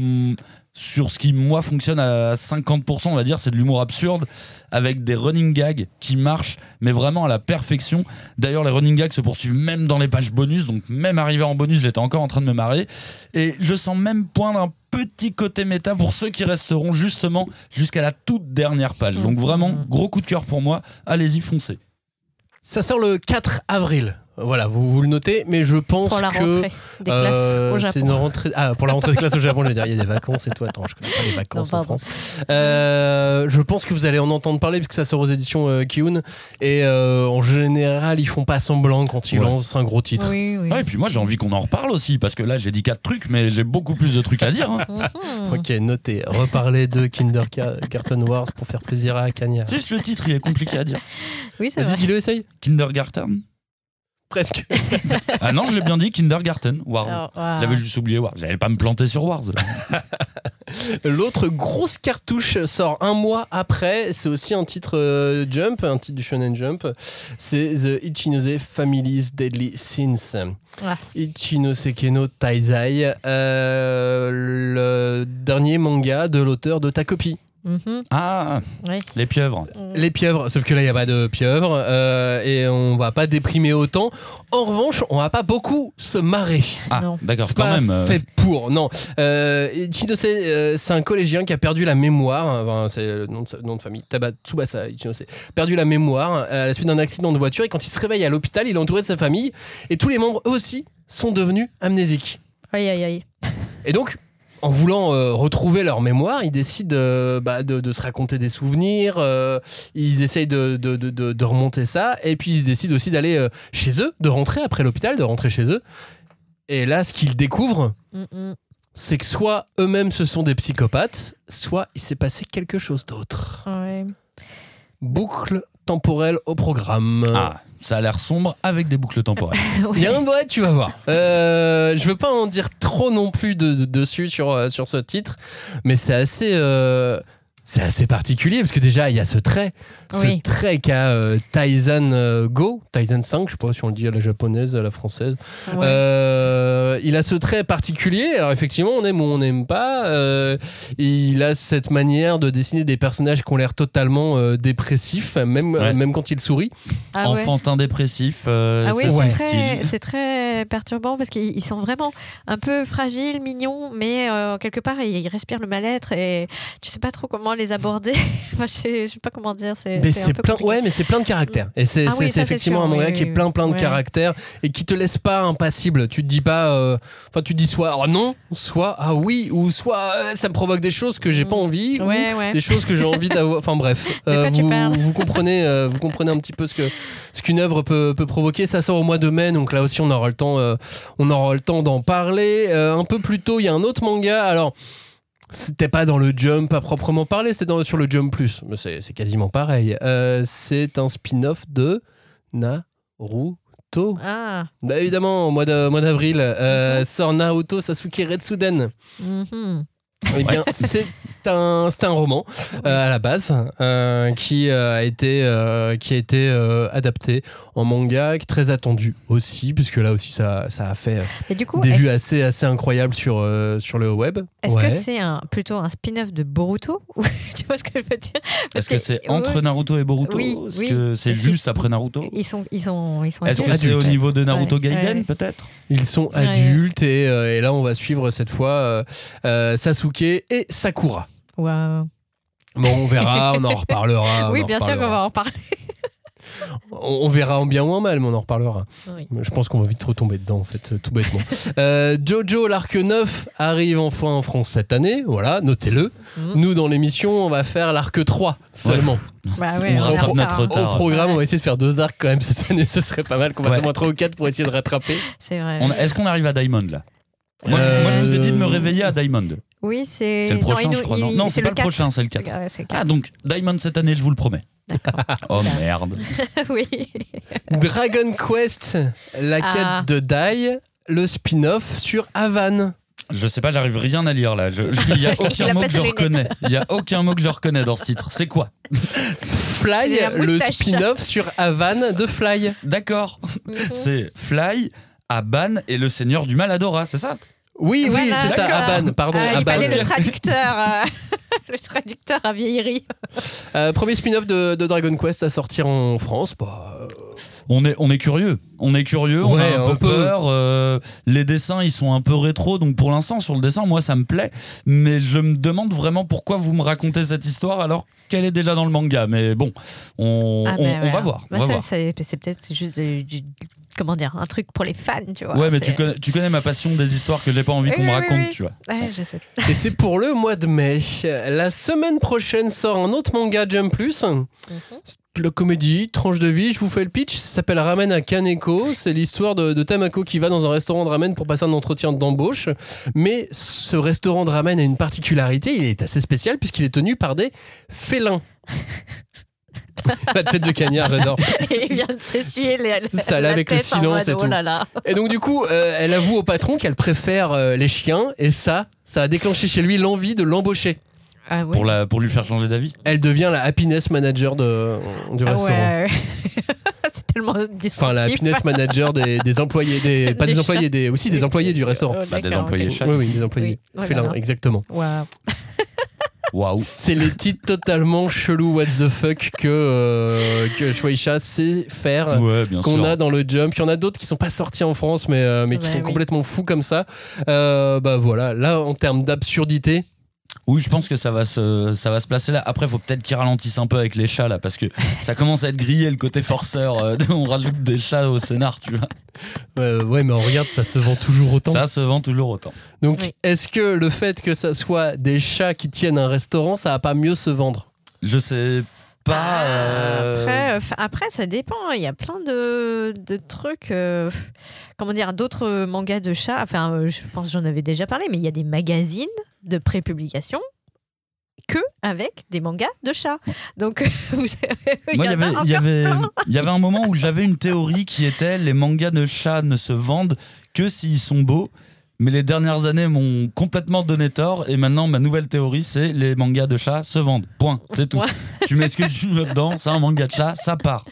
sur ce qui moi fonctionne à 50% on va dire c'est de l'humour absurde avec des running gags qui marchent mais vraiment à la perfection. D'ailleurs les running gags se poursuivent même dans les pages bonus donc même arrivé en bonus j'étais encore en train de me marrer. Et je sens même poindre un petit côté méta pour ceux qui resteront justement jusqu'à la toute dernière page. Donc vraiment gros coup de cœur pour moi. Allez-y foncez. Ça sort le 4 avril. Voilà, vous, vous le notez, mais je pense Pour la que rentrée des classes euh, au c'est Japon. une rentrée. Ah, pour la rentrée des classes au Japon, je veux dire, il y a des vacances et tout. Attends, je connais pas les vacances Non, en. France. Euh, je pense que vous allez en entendre parler puisque ça sort aux éditions euh, Kiun et euh, en général, ils font pas semblant quand ils Ouais. lancent un gros titre. Oui, oui. Ouais, et puis moi j'ai envie qu'on en reparle aussi parce que là j'ai dit quatre trucs mais j'ai beaucoup plus de trucs à dire hein. Mhm. Ok, notez. Reparler de Kinder Ca- Carton Wars pour faire plaisir à Kanya. si le titre il est compliqué à dire Oui, c'est Vas-y, dis-le, essaye. Kindergarten Presque. Ah non, je l'ai bien dit, Kindergarten, Wars. J'avais juste oublié Wars. J'allais pas me planter sur Wars. L'autre grosse cartouche sort un mois après. C'est aussi un titre euh, Jump, un titre du Shonen Jump. C'est The Ichinose Family's Deadly Sins. Ah. Ichinose Keno Taizai, euh, le dernier manga de l'auteur de ta copie. Mhm. Ah, Oui. les pieuvres. Les pieuvres, sauf que là il n'y a pas de pieuvres euh, et on va pas déprimer autant. En revanche, on va pas beaucoup se marrer. Ah, Non. d'accord, C'est quand pas même. euh, fait pour, non. Euh, Ichinose, euh, c'est un collégien qui a perdu la mémoire. Enfin, c'est le nom de, sa- nom de famille. Tsubasa Ichinose. Perdu la mémoire à la suite d'un accident de voiture. Et quand il se réveille à l'hôpital, il est entouré de sa famille. Et tous les membres, eux aussi, sont devenus amnésiques. Aïe, aïe, aïe. Et donc, en voulant euh, retrouver leur mémoire, ils décident euh, bah, de, de se raconter des souvenirs, euh, ils essayent de, de, de- de- de remonter ça, et puis ils décident aussi d'aller euh, chez eux, de rentrer après l'hôpital, de rentrer chez eux. Et là, ce qu'ils découvrent, c'est que soit eux-mêmes ce sont des psychopathes, soit il s'est passé quelque chose d'autre. Ouais. Boucle temporelle au programme. Ah, ça a l'air sombre avec des boucles temporelles. Il y a un ouais, tu vas voir. Euh, je veux pas en dire trop non plus de, de- dessus sur, euh, sur ce titre, mais c'est assez, euh, c'est assez particulier parce que déjà il y a ce trait, ce Oui. trait qu'a euh, Taizan euh, Go, Taizan 5, je sais pas si on le dit à la japonaise, à la française. Ouais. Euh, il a ce trait particulier. Alors effectivement, on aime ou on n'aime pas. Euh, il a cette manière de dessiner des personnages qui ont l'air totalement euh, dépressifs, même Ouais. même quand il sourit. Ah ouais. Enfantin dépressif, euh, Ah oui, c'est très, style. c'est très perturbant parce qu'ils ils sont vraiment un peu fragiles, mignons, mais euh, quelque part ils respirent le mal-être et tu sais pas trop comment les aborder. enfin, je sais, pas comment dire. C'est Mais c'est plein, compliqué. ouais, mais c'est plein de caractères. Et c'est Ah oui, effectivement sûr, un manga oui, qui est plein plein de ouais. caractères et qui te laisse pas impassible. Tu te dis pas, euh, enfin tu dis soit oh non, soit ah oui, ou soit euh, ça me provoque des choses que j'ai pas envie, ou Mm. Ouais, ouais. des choses que j'ai envie d'avoir. Enfin bref, euh, vous, vous comprenez, vous comprenez un petit peu ce que ce qu'une œuvre peut, peut provoquer. Ça sort au mois de mai, donc là aussi on aura le temps, on aura le temps d'en parler. Un peu plus tôt, il y a un autre manga. Alors. C'était pas dans le Jump à proprement parler, c'était dans- sur le Jump Plus. Mais c'est c'est quasiment pareil. Euh, c'est un spin-off de Naruto. Ah. Bah évidemment, au mois de- mois d'avril, euh, sort Naruto Sasuke Retsuden. Mhm. Eh bien, c'est un, c'est un roman euh, à la base euh, qui euh, a été, euh, qui a été euh, adapté en manga, qui est très attendu aussi, puisque là aussi ça, ça a fait euh, Et du coup, des vues assez, assez incroyables sur, euh, sur le web. est-ce Ouais. que c'est un, plutôt un spin-off de Boruto Tu vois ce que je veux dire? Parce Est-ce que c'est entre Naruto et Boruto? Oui, Est-ce oui. que c'est Est-ce juste après Naruto? Ils sont, ils sont, ils sont Est-ce que adultes. c'est au niveau de Naruto Ouais, Gaiden ouais. peut-être? Ils sont Ouais. adultes et, euh, et là on va suivre cette fois euh, euh, Sasuke et Sakura. Waouh. Bon, on verra, on en reparlera. Oui, en bien sûr qu'on va en parler. On, verra en bien ou en mal, mais on en reparlera. Oui. Je pense qu'on va vite retomber dedans, en fait, euh, tout bêtement. Euh, Jojo, l'arc 9, arrive enfin en France cette année. Voilà, notez-le. Mhm. Nous, dans l'émission, on va faire l'arc 3 seulement. Bah ouais, On rattrape notre retard, hein. retard. Au programme, on va essayer de faire deux arcs quand même cette année. Ce serait pas mal qu'on fasse Ouais. au moins 3 ou 4 pour essayer de rattraper. C'est vrai. Est-ce qu'on arrive à Diamond là? Moi, Euh, moi, je vous ai dit de me réveiller à Diamond. Oui, c'est. C'est le non, prochain, nous- je crois. Non, il- non c'est pas le 4. prochain, c'est le 4. Ouais, c'est le Ah, 4. donc Diamond cette année, je vous le promets. Oh merde. oui. Dragon Quest, la quête Ah. de Dai, le spin-off sur Havane. Je sais pas, j'arrive rien à lire là. Je- je- Il y a aucun mot que je reconnais. Il y a aucun mot que je reconnais dans ce titre. C'est quoi? Fly, le spin-off sur Havane de Fly. D'accord. Mhm. C'est Fly, Aban et le Seigneur du Maladora, c'est ça? Oui, oui, Voilà, c'est ça. Aban, pardon, Ah, il Aban. fallait le traducteur. euh, le traducteur a vieillerie. Euh, premier spin-off de, de Dragon Quest à sortir en France. Bah, euh, on est, on est curieux. On est curieux, on a un un peu peu. peur. euh, les dessins, ils sont un peu rétro. Donc pour l'instant, sur le dessin, moi, ça me plaît. Mais je me demande vraiment pourquoi vous me racontez cette histoire alors qu'elle est déjà dans le manga. Mais bon, on, Ah, on- mais on ouais. va voir. Bah, c'est c'est peut-être juste du, du- comment dire un truc pour les fans, tu vois. Ouais, mais tu connais, tu connais ma passion des histoires que j'ai pas envie Oui, qu'on me oui, raconte, oui. tu vois. Ouais, je sais. Et c'est pour le mois de mai. La semaine prochaine sort un autre manga Jump Plus. La comédie, tranche de vie, je vous fais le pitch. Ça s'appelle Ramen à Kaneko. C'est l'histoire de, de Tamako qui va dans un restaurant de ramen pour passer un entretien d'embauche. Mais ce restaurant de ramen a une particularité. Il est assez spécial puisqu'il est tenu par des félins. La tête de cagnard, j'adore. il vient de s'essuyer les, Ça la avec le silence et tout. Oh là là. Et donc du coup, euh, elle avoue au patron qu'elle préfère euh, les chiens. Et ça, ça a déclenché chez lui l'envie de l'embaucher. Ah ouais. Pour, la, pour lui faire changer d'avis. Elle devient la happiness manager de, du Ah restaurant. ouais. c'est tellement disruptif. Enfin, la happiness manager des, des employés, des, pas des, Des employés, des, aussi des employés du restaurant. Oh, Bah, des employés ok. chats. Oui, oui, des employés. Oui, Félins, exactement. Waouh. Waouh. C'est les titres totalement chelous, what the fuck, que, euh, que Shueisha sait faire. Ouais, bien qu'on a dans le jump. Il y en a d'autres qui sont pas sortis en France, mais, euh, mais qui Ouais, sont oui. complètement fous comme ça. Euh, bah voilà, là en termes d'absurdité, Oui, je pense que ça va se, ça va se placer là. Après, faut peut-être qu'ils ralentissent un peu avec les chats là, parce que ça commence à être grillé le côté forceur. euh, on rajoute des chats au scénar, tu vois. euh, ouais, mais on regarde, ça se vend toujours autant. Ça se vend toujours autant. Donc, Oui. est-ce que le fait que ça soit des chats qui tiennent un restaurant, ça va pas mieux se vendre? Je sais pas. euh, Après, euh, après, ça dépend. Il y a plein de, de trucs. euh, comment dire D'autres mangas de chats. Enfin, je pense que j'en avais déjà parlé, mais il y a des magazines de prépublication que avec des mangas de chats. Donc, vous savez, il y il y avait, il y avait un moment où j'avais une théorie qui était les mangas de chats ne se vendent que s'ils sont beaux. Mais les dernières années m'ont complètement donné tort. Et maintenant, ma nouvelle théorie, c'est les mangas de chats se vendent. Point. C'est tout. Ouais. Tu mets ce que tu veux dedans, c'est un manga de chat, ça part.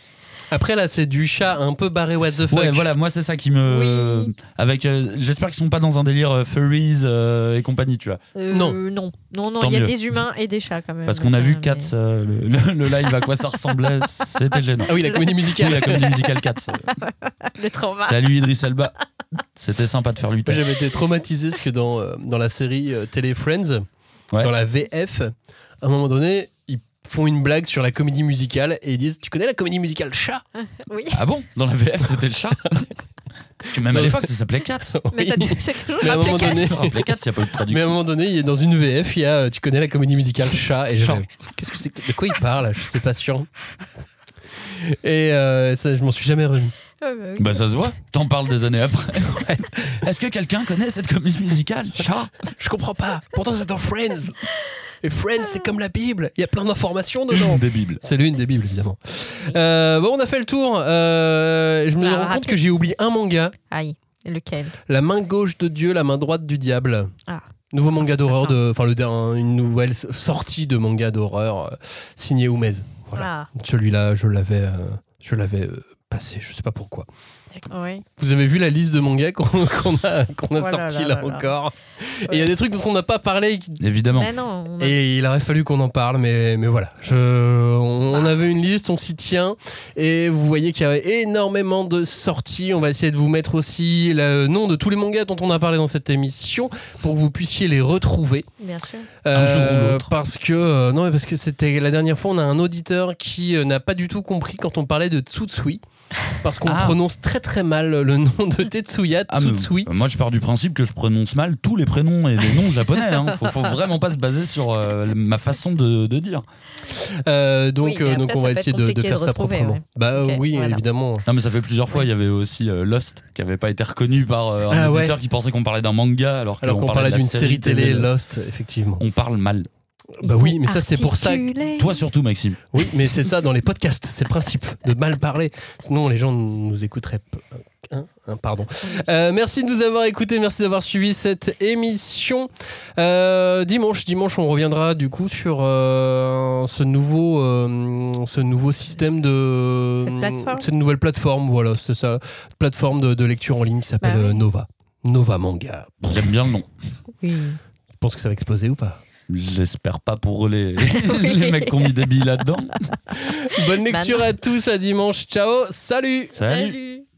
Après, là, c'est du chat un peu barré what the fuck. Ouais, voilà, moi, c'est ça qui me. Oui. Avec, euh, J'espère qu'ils sont pas dans un délire euh, furries euh, et compagnie, tu vois. Euh, Non. non, non, non. Il y a mieux. des humains et des chats quand même. Parce qu'on a vu Cats, mais- euh, le, le- le live à quoi ça ressemblait, c'était gênant. Ah oui, la comédie Oui, musicale. la comédie musicale Cats. Le trauma. Salut Idriss Elba. C'était sympa de faire lui Moi, j'avais été traumatisé parce que dans, euh, dans la série euh, Télé Friends, Ouais. dans la VF, à un moment donné, font une blague sur la comédie musicale et ils disent Tu connais la comédie musicale chat? Oui. Ah bon? Dans la VF, c'était le chat? Parce que même à l'époque, ça s'appelait Cats. Mais ça, c'est toujours Mais à un moment donné- Ça s'appelait Cats, il n'y a pas Mais à un moment donné, il y a- dans une VF, il y a euh, Tu connais la comédie musicale chat Et je Chat. Qu'est-ce que c'est De quoi il parle Je sais pas sûr. Et euh, ça, je m'en suis jamais remis. Ouais, bah. Bah ça se voit, t'en parles des années après. Est-ce que quelqu'un connaît cette comédie musicale? Chat? Je comprends pas. Pourtant, c'est dans Friends. Et Friends, c'est comme la Bible. Il y a plein d'informations dedans. Des bibles. C'est l'une des Bibles, évidemment. Euh, bon, on a fait le tour. Euh, je me Ah, rends compte que j'ai oublié un manga Aïe, lequel? La main gauche de Dieu, la main droite du diable. Ah. Nouveau manga d'horreur, de, enfin une nouvelle sortie de manga d'horreur euh, signé Oumez. Voilà. Ah, Celui-là, je l'avais, euh, je l'avais euh, passé, je sais pas pourquoi. Oui. Vous avez vu la liste de mangas qu'on a, a Oh là sorti là là, là là. encore. Et il y a des trucs dont on n'a pas parlé qui- Évidemment. Mais non, on a- Et il aurait fallu qu'on en parle, mais, mais voilà. Je, on, on avait une liste, on s'y tient. Et vous voyez qu'il y a énormément de sorties. On va essayer de vous mettre aussi le nom de tous les mangas dont on a parlé dans cette émission pour que vous puissiez les retrouver. bien sûr. Un jour ou l'autre. Parce que, euh, non, mais parce que c'était la dernière fois, on a un auditeur qui euh, n'a pas du tout compris quand on parlait de Tsutsui. Parce qu'on Ah. prononce très très mal le nom de Tetsuya, Ah, Tsutsui. moi, je pars du principe que je prononce mal tous les prénoms et les noms japonais. Hein. Faut, faut vraiment pas se baser sur euh, ma façon de, de dire. Euh, donc, Oui, euh, après, donc on va essayer de, de faire de ça proprement. ouais. Bah oui, voilà. évidemment. Non, mais ça fait plusieurs fois. Il y avait aussi euh, Lost qui avait pas été reconnu par euh, un Ah ouais. auditeur qui pensait qu'on parlait d'un manga alors, Alors qu'on parlait d'une série télé Lost, effectivement. On parle mal. Bah oui, mais ça, c'est pour ça que-. Toi surtout, Maxime. Oui, mais c'est ça dans les podcasts, c'est le principe de mal parler. Sinon, les gens nous écouteraient. Hein Hein, pardon. Euh, merci de nous avoir écoutés, merci d'avoir suivi cette émission. Euh, dimanche, dimanche, on reviendra du coup sur euh, ce nouveau, euh, ce nouveau système de Cette plateforme cette nouvelle plateforme. Voilà, c'est ça, plateforme de, de lecture en ligne qui s'appelle Bah oui. Nova. Nova Manga. J'aime bien le nom. Oui. Je pense que ça va exploser ou pas? J'espère pas pour les, les mecs qui ont mis des billes là-dedans. Bonne lecture non. à tous, à dimanche. Ciao, salut Salut. Salut.